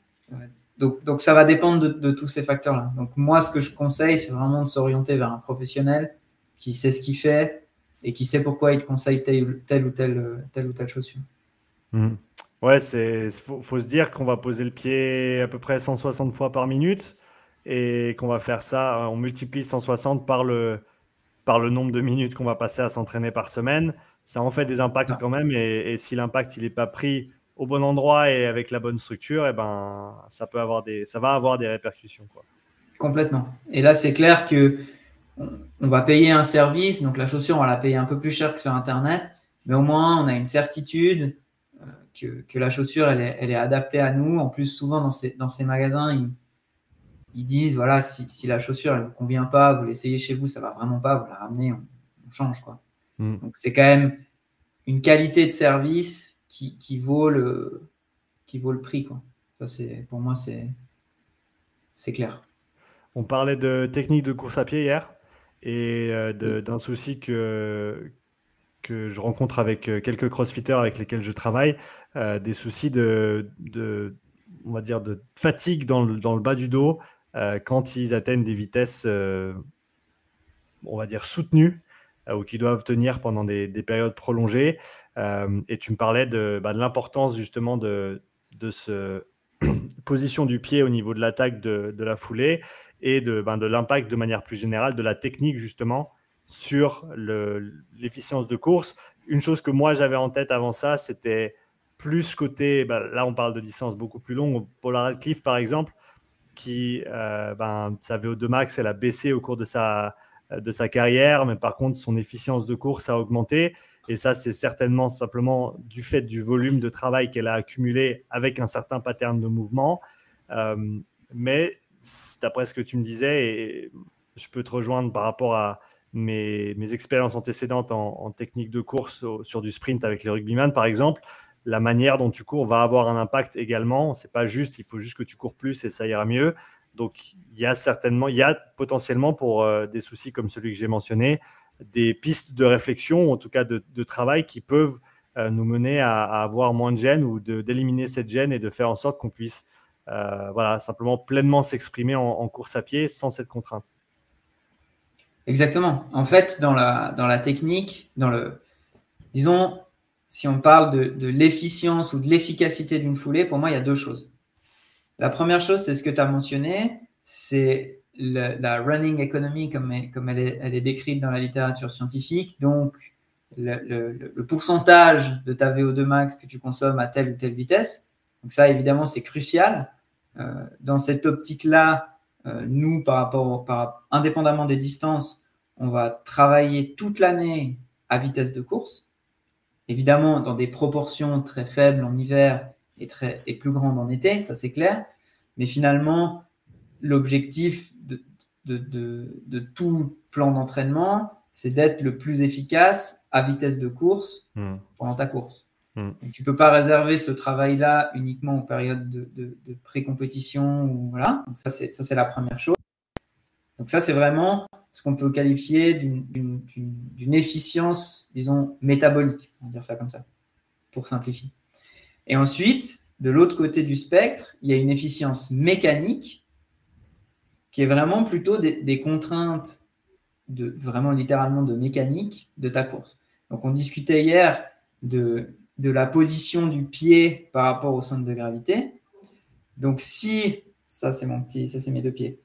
donc, donc, ça va dépendre de, tous ces facteurs-là. Donc, moi, ce que je conseille, c'est vraiment de s'orienter vers un professionnel qui sait ce qu'il fait et qui sait pourquoi il te conseille telle, ou telle, telle ou telle chaussure. Mmh. Ouais, c'est faut, faut se dire qu'on va poser le pied à peu près 160 fois par minute et qu'on va faire ça, on multiplie 160 par le, par le nombre de minutes qu'on va passer à s'entraîner par semaine. Ça en fait des impacts ah. quand même et, si l'impact il n'est pas pris au bon endroit et avec la bonne structure, et eh ben ça peut avoir des, ça va avoir des répercussions quoi. Complètement. Et là, c'est clair que on va payer un service, donc la chaussure, on va la payer un peu plus cher que sur Internet, mais au moins on a une certitude que, la chaussure, elle est, adaptée à nous. En plus, souvent dans ces, dans ces magasins, ils, disent voilà, si, la chaussure ne vous convient pas, vous l'essayez chez vous, ça va vraiment pas, vous la ramenez, on, change. Quoi. Mm. Donc, c'est quand même une qualité de service qui, vaut, le, qui vaut le prix. Quoi. Ça, c'est, pour moi, c'est, c'est clair. On parlait de technique de course à pied hier et euh, d'un souci que, que je rencontre avec euh, quelques crossfitters avec lesquels je travaille, euh, des soucis de, de, on va dire, de fatigue dans le, dans le bas du dos euh, quand ils atteignent des vitesses, on va dire, soutenues ou qui doivent tenir pendant des, des périodes prolongées. et tu me parlais de, bah, de l'importance justement de, de, se, position du pied au niveau de l'attaque de, la foulée et de, ben, de l'impact de manière plus générale de la technique justement sur l'efficience de course. Une chose que moi j'avais en tête avant ça, c'était plus côté, ben, là on parle de distance beaucoup plus longue, Polar Radcliffe par exemple, qui, euh, ben, sa VO2 max, elle a baissé au cours de sa, de sa carrière, mais par contre son efficience de course a augmenté. Et ça, c'est certainement simplement du fait du volume de travail qu'elle a accumulé avec un certain pattern de mouvement. Euh, mais d'après ce que tu me disais, et je peux te rejoindre par rapport à mes, mes expériences antécédentes en, technique de course sur du sprint avec les rugbyman, par exemple, la manière dont tu cours va avoir un impact également. C'est pas juste, il faut juste que tu cours plus et ça ira mieux. Donc, il y a certainement, il y a potentiellement pour euh, des soucis comme celui que j'ai mentionné, des pistes de réflexion, en tout cas de, travail, qui peuvent euh, nous mener à, avoir moins de gêne ou d'éliminer cette gêne et de faire en sorte qu'on puisse euh, voilà, simplement pleinement s'exprimer en, course à pied sans cette contrainte. Exactement. En fait, dans la, dans la technique, dans le, disons, si on parle de, de l'efficience ou de l'efficacité d'une foulée, pour moi, il y a deux choses. La première chose, c'est ce que tu as mentionné, c'est la running economy comme, comme elle, est, elle, est, décrite dans la littérature scientifique. Donc, le, pourcentage de ta VO2 max que tu consommes à telle ou telle vitesse. Donc ça, évidemment, c'est crucial. Euh, dans cette optique-là, nous, par rapport, par, indépendamment des distances, on va travailler toute l'année à vitesse de course. Évidemment, dans des proportions très faibles en hiver et, très, et plus grandes en été, ça c'est clair. Mais finalement, l'objectif de, de, tout plan d'entraînement, c'est d'être le plus efficace à vitesse de course hmm. pendant ta course. Hmm. tu ne peux pas réserver ce travail-là uniquement aux périodes de, pré-compétition. Ou, voilà. Donc ça, c'est la première chose. Donc ça, c'est vraiment ce qu'on peut qualifier d'une efficience, disons, métabolique, on va dire ça comme ça, pour simplifier. Et ensuite, de l'autre côté du spectre, il y a une efficience mécanique qui est vraiment plutôt des, contraintes de vraiment littéralement de mécanique de ta course. Donc on discutait hier de, de la position du pied par rapport au centre de gravité. Donc si ça c'est mon petit, ça c'est mes deux pieds.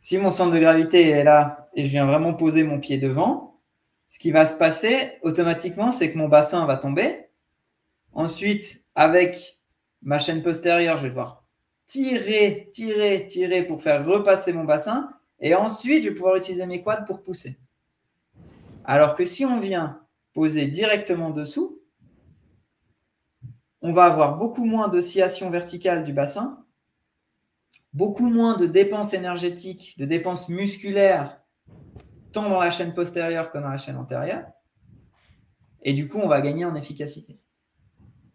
Si mon centre de gravité est là et je viens vraiment poser mon pied devant, ce qui va se passer automatiquement, c'est que mon bassin va tomber. Ensuite, avec ma chaîne postérieure, je vais devoir tirer, tirer, tirer pour faire repasser mon bassin. Et ensuite, je vais pouvoir utiliser mes quads pour pousser. Alors que si on vient poser directement dessous, on va avoir beaucoup moins d'oscillation verticale du bassin, beaucoup moins de dépenses énergétiques, de dépenses musculaires, tant dans la chaîne postérieure que dans la chaîne antérieure. Et du coup, on va gagner en efficacité.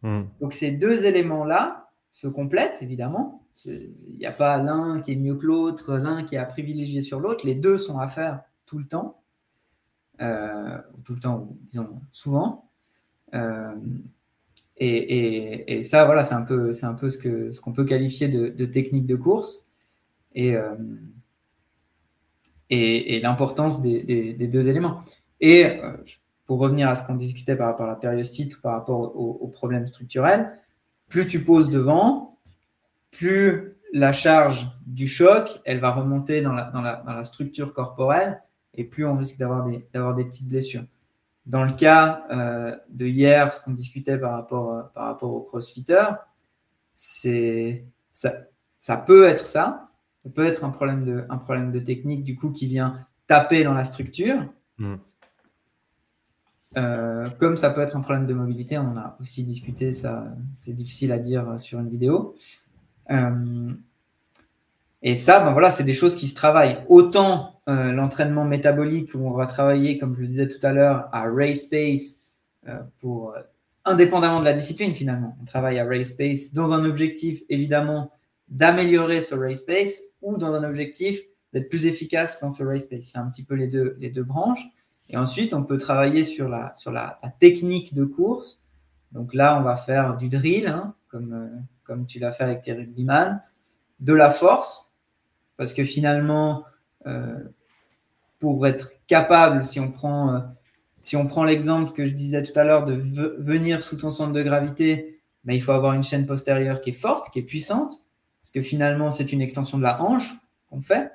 Hmm. Donc ces deux éléments-là se complètent, évidemment. Il n'y a pas l'un qui est mieux que l'autre, l'un qui est à privilégier sur l'autre. Les deux sont à faire tout le temps. Euh, tout le temps, disons souvent. Euh, et, ça, voilà, c'est un peu, c'est un peu ce, que, ce qu'on peut qualifier de, technique de course. Et, euh, et, l'importance des, deux éléments. Et pour revenir à ce qu'on discutait par rapport à la périostite ou par rapport aux problèmes structurels, plus tu poses devant, plus la charge du choc, elle va remonter dans la, structure corporelle et plus on risque d'avoir des, des petites blessures. Dans le cas euh, de hier, ce qu'on discutait par rapport, euh, par rapport au crossfitter, c'est ça, ça peut être ça. Ça peut être un problème, de, un problème de technique du coup qui vient taper dans la structure. Hmm. Euh, comme ça peut être un problème de mobilité, on en a aussi discuté, ça c'est difficile à dire sur une vidéo. Euh, et ça, ben voilà, c'est des choses qui se travaillent. Autant euh, l'entraînement métabolique où on va travailler, comme je le disais tout à l'heure, à race pace euh, pour indépendamment de la discipline finalement. On travaille à race pace dans un objectif évidemment d'améliorer ce race pace ou dans un objectif d'être plus efficace dans ce race pace. C'est un petit peu les deux, les deux branches. Et ensuite, on peut travailler sur la, sur la, technique de course. Donc là, on va faire du drill, hein, comme, comme tu l'as fait avec tes rugbyman, de la force, parce que finalement, euh, pour être capable, si on prend, euh, si prend l'exemple que je disais tout à l'heure de venir sous ton centre de gravité, ben, il faut avoir une chaîne postérieure qui est forte, qui est puissante, parce que finalement, c'est une extension de la hanche qu'on fait.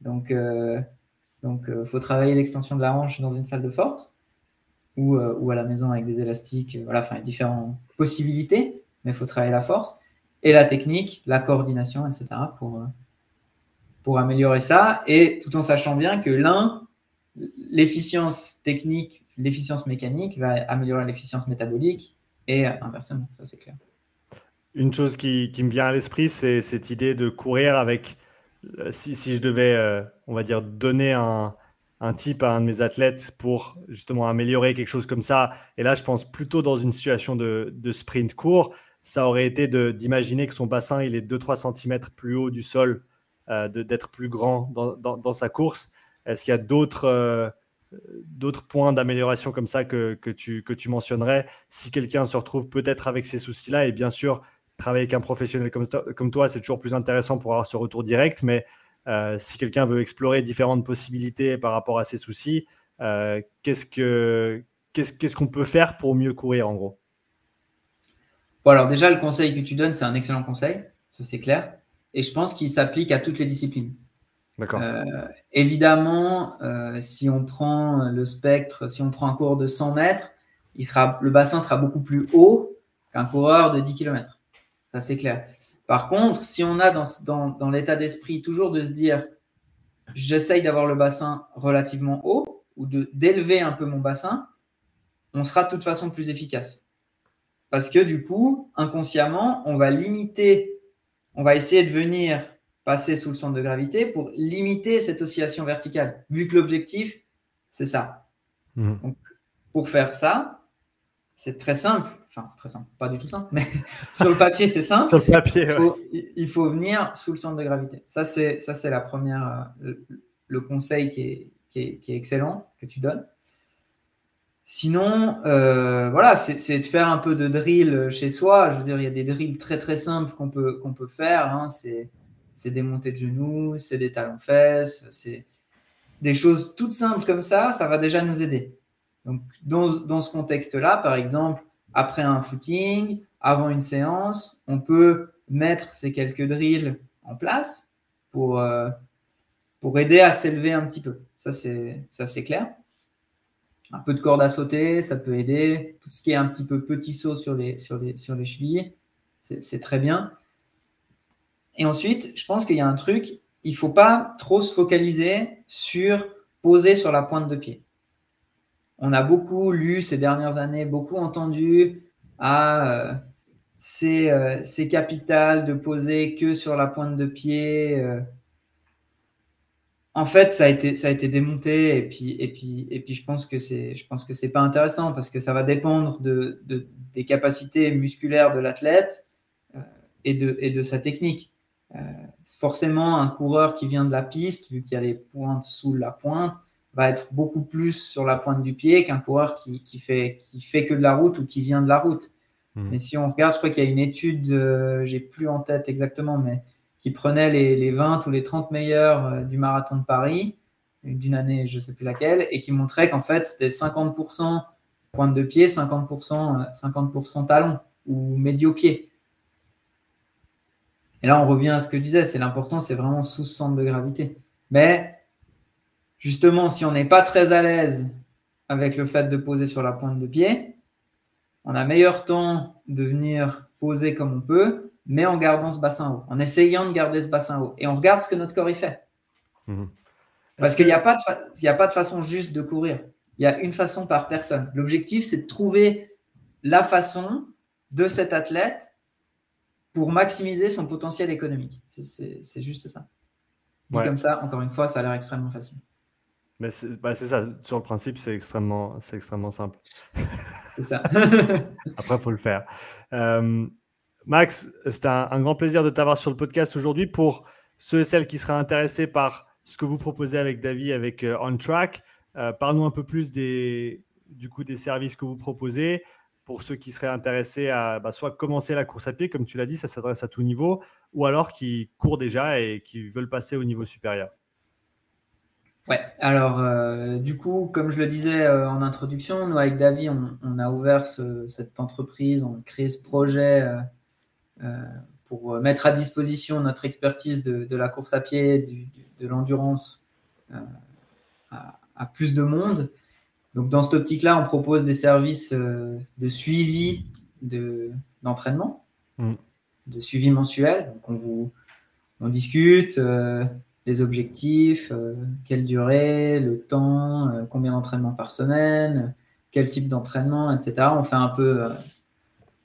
Donc, euh, donc, euh, faut travailler l'extension de la hanche dans une salle de force ou, à la maison avec des élastiques. Voilà, enfin, il différentes possibilités, mais il faut travailler la force et la technique, la coordination, etc. pour, pour améliorer ça. Et tout en sachant bien que l'un, l'efficience technique, l'efficience mécanique va améliorer l'efficience métabolique et inversement, ça c'est clair. Une chose qui, me vient à l'esprit, c'est cette idée de courir avec, euh, si, je devais, euh, on va dire, donner un, un type à un de mes athlètes pour justement améliorer quelque chose comme ça, et là je pense plutôt dans une situation de, de sprint court, ça aurait été d'imaginer que son bassin il est 2-3 cm plus haut du sol, d'être plus grand dans, dans, sa course. Est-ce qu'il y a d'autres d'autres points d'amélioration comme ça que, que, tu, que tu mentionnerais? Si quelqu'un se retrouve peut-être avec ces soucis-là et bien sûr travailler avec un professionnel comme, comme toi c'est toujours plus intéressant pour avoir ce retour direct mais euh, si quelqu'un veut explorer différentes possibilités par rapport à ces soucis euh, qu'est-ce que qu'est-ce qu'on peut faire pour mieux courir en gros? Bon, alors déjà le conseil que tu donnes c'est un excellent conseil ça c'est clair et je pense qu'il s'applique à toutes les disciplines euh, évidemment, euh, si on prend le spectre, si on prend un coureur de 100 mètres, il sera, le bassin sera beaucoup plus haut qu'un coureur de 10 km. Ça, c'est clair. Par contre, si on a dans, dans, dans l'état d'esprit toujours de se dire j'essaye d'avoir le bassin relativement haut ou d'élever un peu mon bassin, on sera de toute façon plus efficace. Parce que du coup, inconsciemment, on va limiter, on va essayer de venir passer sous le centre de gravité pour limiter cette oscillation verticale, vu que l'objectif, c'est ça. Mhm. Donc, pour faire ça, c'est très simple. Enfin, c'est très simple, pas du tout simple, mais sur le papier, c'est simple. sur le papier, il, faut, venir sous le centre de gravité. Ça, c'est, ça, c'est la première, euh, le, conseil qui est, qui, est, qui est, excellent que tu donnes. Sinon, euh, voilà, c'est, de faire un peu de drill chez soi. Je veux dire, il y a des drills très très simples qu'on peut, peut faire. Hein. C'est des montées de genoux, c'est des talons-fesses, c'est des choses toutes simples comme ça, ça va déjà nous aider. Donc, dans, dans ce contexte-là, par exemple, après un footing, avant une séance, on peut mettre ces quelques drills en place pour, euh, pour aider à s'élever un petit peu. Ça, c'est clair. Un peu de corde à sauter, ça peut aider. Tout ce qui est un petit peu petit saut sur les, sur les, sur les chevilles, c'est très bien. Et ensuite, je pense qu'il y a un truc, il ne faut pas trop se focaliser sur poser sur la pointe de pied. On a beaucoup lu ces dernières années, beaucoup entendu à ah, euh, c'est capital de poser que sur la pointe de pied. Euh. En fait, ça a été, ça a été démonté et puis, et puis, et puis je pense que c'est, je pense que c'est pas intéressant parce que ça va dépendre de, de des capacités musculaires de l'athlète euh, et, de, et de sa technique. Euh, forcément, un coureur qui vient de la piste, vu qu'il y a les pointes sous la pointe, va être beaucoup plus sur la pointe du pied qu'un coureur qui, qui, fait, qui fait que de la route ou qui vient de la route. Hmm. Mais si on regarde, je crois qu'il y a une étude, euh, j'ai plus en tête exactement, mais qui prenait les, les 20 ou les 30 meilleurs euh, du marathon de Paris, d'une année, je sais plus laquelle, et qui montrait qu'en fait, c'était 50% pointe de pied, 50%, 50% talon ou médio-pied. Et là, on revient à ce que je disais, c'est l'important, c'est vraiment sous centre de gravité. Mais justement, si on n'est pas très à l'aise avec le fait de poser sur la pointe de pied, on a meilleur temps de venir poser comme on peut, mais en gardant ce bassin haut, en essayant de garder ce bassin haut. Et on regarde ce que notre corps y fait. Mhm. Parce qu'il n'y a, pas de a pas de façon juste de courir. Il y a une façon par personne. L'objectif, c'est de trouver la façon de cet athlète pour maximiser son potentiel économique. C'est juste ça. Dit comme ça, encore une fois, ça a l'air extrêmement facile. Mais c'est bah, ça, sur le principe, c'est extrêmement, extrêmement simple. c'est ça. Après, il faut le faire. Euh, Max, c'était un, grand plaisir de t'avoir sur le podcast aujourd'hui. Pour ceux et celles qui seraient intéressés par ce que vous proposez avec David, avec euh, On Track, euh, parle-nous un peu plus des, du coup, des services que vous proposez, pour ceux qui seraient intéressés à bah, soit commencer la course à pied, comme tu l'as dit, ça s'adresse à tout niveau, ou alors qui courent déjà et qui veulent passer au niveau supérieur Ouais, alors euh, du coup, comme je le disais en introduction, nous avec David, on, a ouvert cette entreprise, on a créé ce projet pour mettre à disposition notre expertise de, la course à pied, de l'endurance à, plus de monde. Donc dans cette optique-là, on propose des services de suivi d'entraînement, mm. de suivi mensuel. Donc on vous on discute les objectifs, euh, quelle durée, le temps, euh, combien d'entraînements par semaine, quel type d'entraînement, etc. On fait un peu euh,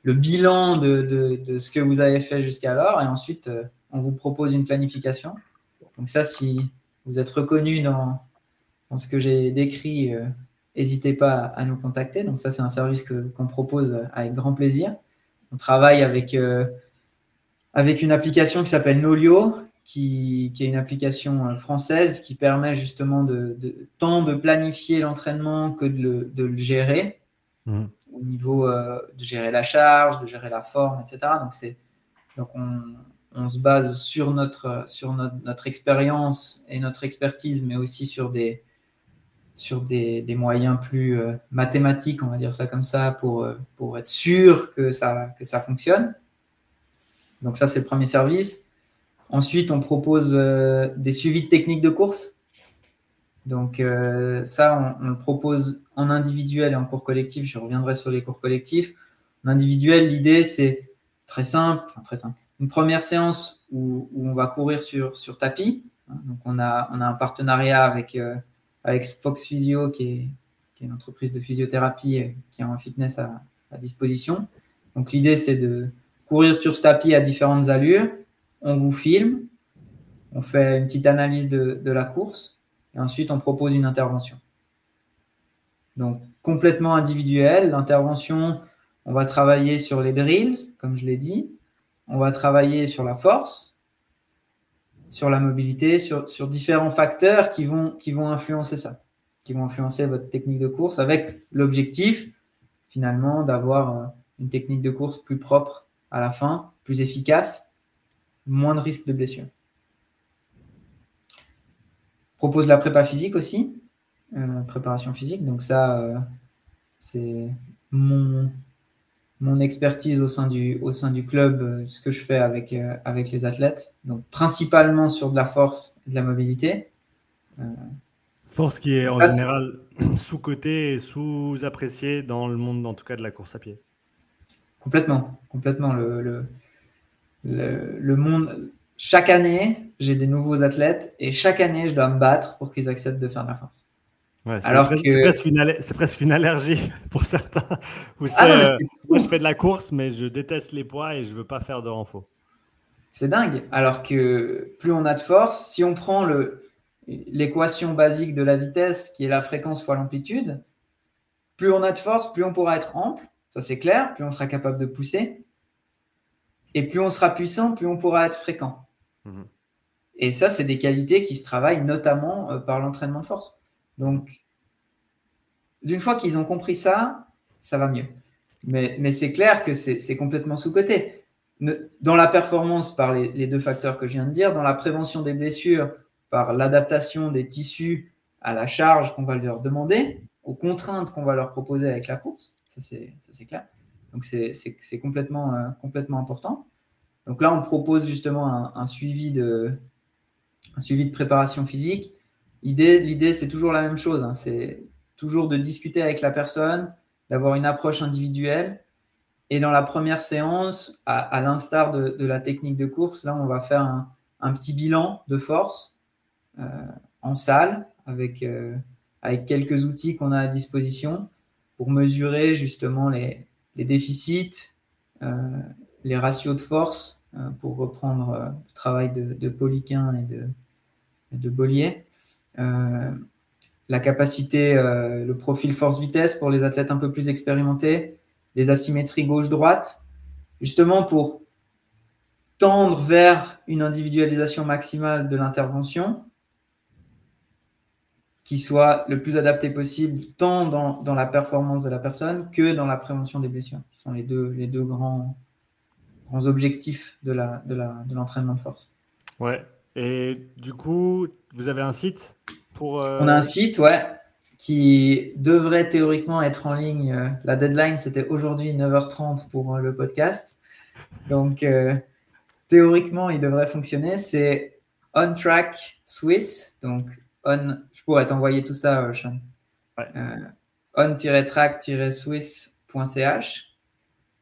le bilan de, ce que vous avez fait jusqu'alors et ensuite on vous propose une planification. Donc ça, si vous êtes reconnu dans, ce que j'ai décrit, n'hésitez pas à nous contacter. Donc ça, c'est un service qu'on propose avec grand plaisir. On travaille avec, avec une application qui s'appelle Nolio, qui, est une application euh, française qui permet justement de, tant de planifier l'entraînement que de le, gérer mmh. Au niveau euh, de gérer la charge, de gérer la forme, etc. Donc, c'est, donc on, se base sur notre, sur notre, expérience et notre expertise, mais aussi sur des, sur des, moyens plus euh, mathématiques, on va dire ça comme ça, pour, pour être sûr que ça, que ça fonctionne. Donc ça, c'est le premier service. Ensuite, on propose euh, des suivis de techniques de course. Donc euh, ça, on, le propose en individuel et en cours collectif. Je reviendrai sur les cours collectifs. En individuel, l'idée, c'est très simple, très simple. Une première séance où, on va courir sur, tapis. Donc on a, un partenariat avec, euh, Fox Physio, qui est, une entreprise de physiothérapie qui a un fitness à, à disposition. Donc l'idée, c'est de courir sur ce tapis à différentes allures on vous filme, on fait une petite analyse de, la course ensuite on propose une intervention. Donc complètement individuel, l'intervention, on va travailler sur les drills, comme je l'ai dit, on va travailler sur la force, sur la mobilité, sur, différents facteurs qui vont, qui vont influencer ça, qui vont influencer votre technique de course avec l'objectif finalement d'avoir euh, une technique de course plus propre à la fin, plus efficace moins de risque de blessure. Propose la prépa physique aussi, euh, préparation physique. Donc ça, euh, c'est mon, mon expertise au sein du, au sein du club, euh, ce que je fais avec, avec les athlètes. Donc principalement sur de la force et de la mobilité. force qui est en général sous-cotée et sous-appréciée dans le monde, en tout cas, de la course à pied. Complètement, complètement. le le, monde, chaque année, j'ai des nouveaux athlètes et chaque année, je dois me battre pour qu'ils acceptent de faire de la force. c'est Alors presque, que... presque, une allergie pour certains. Ah euh, moi, je fais de la course, mais je déteste les poids et je veux pas faire de renfort. C'est dingue. Alors que plus on a de force, si on prend l'équation basique de la vitesse, qui est la fréquence fois l'amplitude, plus on a de force, plus on pourra être ample. Ça, c'est clair. Plus on sera capable de pousser. Et plus on sera puissant, plus on pourra être fréquent. Mhm. Et ça, c'est des qualités qui se travaillent notamment euh, par l'entraînement de force. Donc, d'une fois qu'ils ont compris ça, ça va mieux. Mais, c'est clair que c'est complètement sous-côté. Dans la performance, par les, deux facteurs que je viens de dire, dans la prévention des blessures, par l'adaptation des tissus à la charge qu'on va leur demander, aux contraintes qu'on va leur proposer avec la course, ça c'est clair. Donc c'est euh, complètement important. Donc là, on propose justement un, suivi, de, préparation physique. L'idée, c'est toujours la même chose. Hein. c'est toujours de discuter avec la personne, d'avoir une approche individuelle. Et dans la première séance, à, l'instar de, la technique de course, là, on va faire un, petit bilan de force euh, en salle avec, euh, avec quelques outils qu'on a à disposition pour mesurer justement les, déficits, euh, les ratios de force, pour reprendre euh, le travail de, Poliquin et de, Bollier. La capacité, le profil force-vitesse pour les athlètes un peu plus expérimentés, les asymétries gauche-droite, justement pour tendre vers une individualisation maximale de l'intervention qui soit le plus adapté possible, tant dans, dans, la performance de la personne que dans la prévention des blessures, qui sont les deux, les deux grands, grands objectifs de l'entraînement la, de, de, de force. Ouais, et du coup, vous avez un site pour, On a un site, ouais, qui devrait théoriquement être en ligne. La deadline, c'était aujourd'hui 9h30 pour le podcast. Donc, théoriquement, il devrait fonctionner. C'est On Track Swiss. Donc, on, je pourrais t'envoyer tout ça, Sean. on-track-swiss.ch.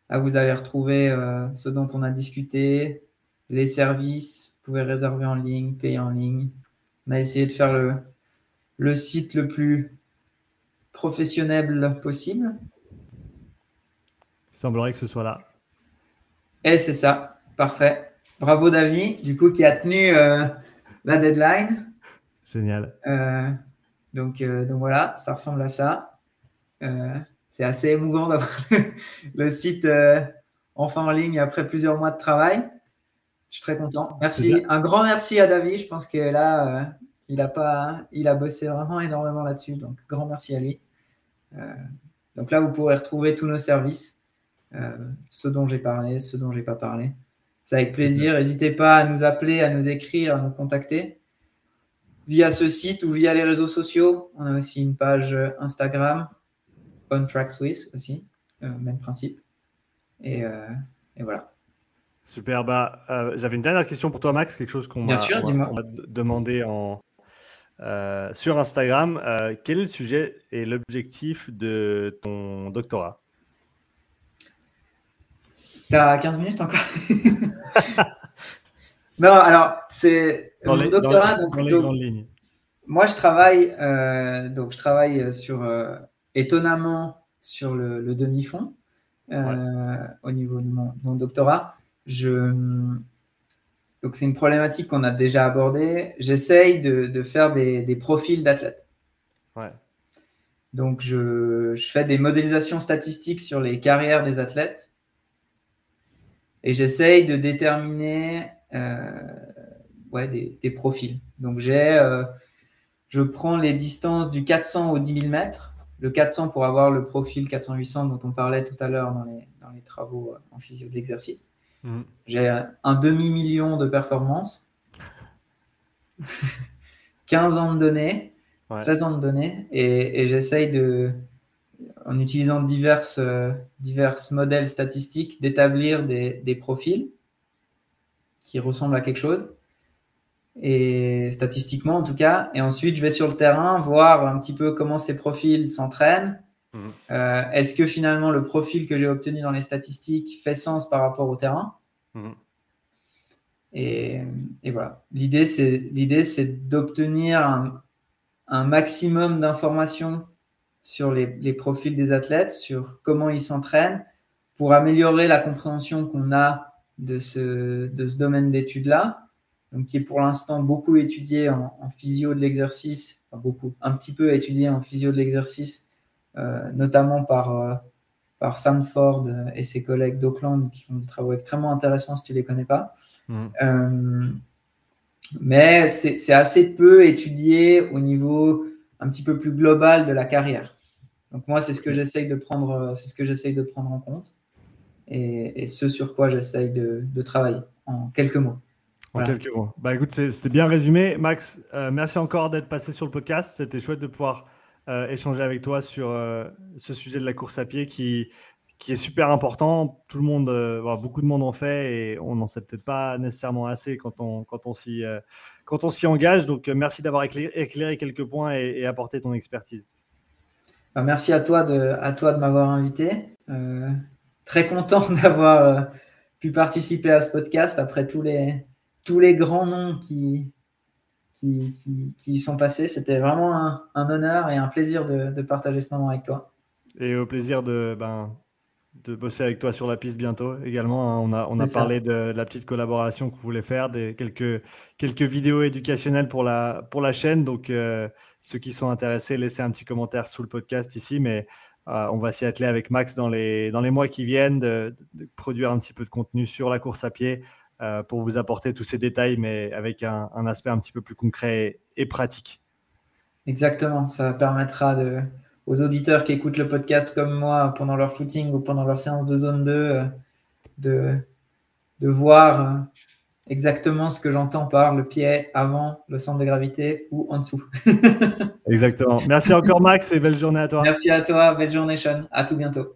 Là, vous allez retrouver euh, ce dont on a discuté, les services, vous pouvez réserver en ligne, payer en ligne. On a essayé de faire le, le site le plus professionnel possible. Il semblerait que ce soit là. Et c'est ça, parfait. Bravo David, du coup, qui a tenu euh, la deadline. Génial. Euh, donc, donc voilà, ça ressemble à ça c'est assez émouvant d'avoir le site euh, enfin en ligne après plusieurs mois de travail. Je suis très content. Merci. Un grand merci à David. Je pense que là, euh, il, a pas, il a bossé vraiment énormément là-dessus. Donc, grand merci à lui. Euh, donc là, vous pourrez retrouver tous nos services, ceux dont j'ai parlé, ceux dont j'ai pas parlé. C'est avec plaisir. N'hésitez pas à nous appeler, à nous écrire, à nous contacter via ce site ou via les réseaux sociaux. On a aussi une page Instagram, on Track Swiss aussi, euh, même principe. Euh, et, voilà. Super. Bah, euh, J'avais une dernière question pour toi, Max, quelque chose qu'on m'a demandé en, sur Instagram. quel est le sujet et l'objectif de ton doctorat? Tu as 15 minutes encore? Non, alors, c'est mon doctorat. Dans, les, grandes lignes. Moi, je travaille, donc, je travaille sur étonnamment sur le, demi-fond euh, au niveau de mon, doctorat. Je, donc c'est une problématique qu'on a déjà abordée. J'essaye de, faire des, profils d'athlètes. Donc je, fais des modélisations statistiques sur les carrières des athlètes et j'essaye de déterminer euh, ouais, des, profils. Donc j'ai, euh, je prends les distances du 400 au 10 000 mètres le 400 pour avoir le profil 400-800 dont on parlait tout à l'heure dans les, travaux euh, en physio de l'exercice. Mhm. J'ai un demi-million de performances, 15 ans de données, 16 ans de données, et, j'essaye de, en utilisant divers, euh, divers modèles statistiques, d'établir des, des profils qui ressemblent à quelque chose et statistiquement en tout cas. Et ensuite, je vais sur le terrain voir un petit peu comment ces profils s'entraînent. Mhm. Euh, est-ce que finalement le profil que j'ai obtenu dans les statistiques fait sens par rapport au terrain? Mhm. et, et, voilà. L'idée, c'est l'idée, c'est d'obtenir un, un, maximum d'informations sur les, les, profils des athlètes, sur comment ils s'entraînent, pour améliorer la compréhension qu'on a de ce, de ce domaine d'études-là qui est pour l'instant beaucoup étudié en, physio de l'exercice, beaucoup, un petit peu étudié en physio de l'exercice, euh, notamment par, euh, par Sanford et ses collègues d'Auckland qui font des travaux extrêmement intéressants si tu ne les connais pas. Mmh. Euh, mais c'est assez peu étudié au niveau un petit peu plus global de la carrière. Donc moi, c'est ce que j'essaye de prendre, c'est ce que j'essaye de prendre en compte et, ce sur quoi j'essaye de, de travailler en quelques mots. En quelques mots. Bah écoute, c'était bien résumé. Max, euh, merci encore d'être passé sur le podcast. C'était chouette de pouvoir euh, échanger avec toi sur euh, ce sujet de la course à pied qui, qui est super important. Tout le monde, beaucoup de monde en fait et on n'en sait peut-être pas nécessairement assez quand on, quand on s'y quand on s'y engage. Donc merci d'avoir éclairé, quelques points et, apporté ton expertise. Bah, merci à toi de, à toi de m'avoir invité. très content d'avoir pu participer à ce podcast après tous les tous les grands noms qui, qui, qui, y sont passés. C'était vraiment un, honneur et un plaisir de, partager ce moment avec toi. Et au plaisir de, ben, de bosser avec toi sur la piste bientôt également. Hein. On a, on a parlé de, la petite collaboration qu'on voulait faire, des, quelques, quelques vidéos éducationnelles pour la, pour la chaîne. Donc, euh, ceux qui sont intéressés, laissez un petit commentaire sous le podcast ici. Mais euh, on va s'y atteler avec Max dans les, dans les mois qui viennent de, produire un petit peu de contenu sur la course à pied euh, pour vous apporter tous ces détails, mais avec un, aspect un petit peu plus concret et, pratique. Exactement, ça permettra de, aux auditeurs qui écoutent le podcast comme moi pendant leur footing ou pendant leur séance de zone 2 euh, de, de voir euh, exactement ce que j'entends par le pied avant le centre de gravité ou en dessous. exactement. Merci encore Max et belle journée à toi. Merci à toi, belle journée Sean. À tout bientôt.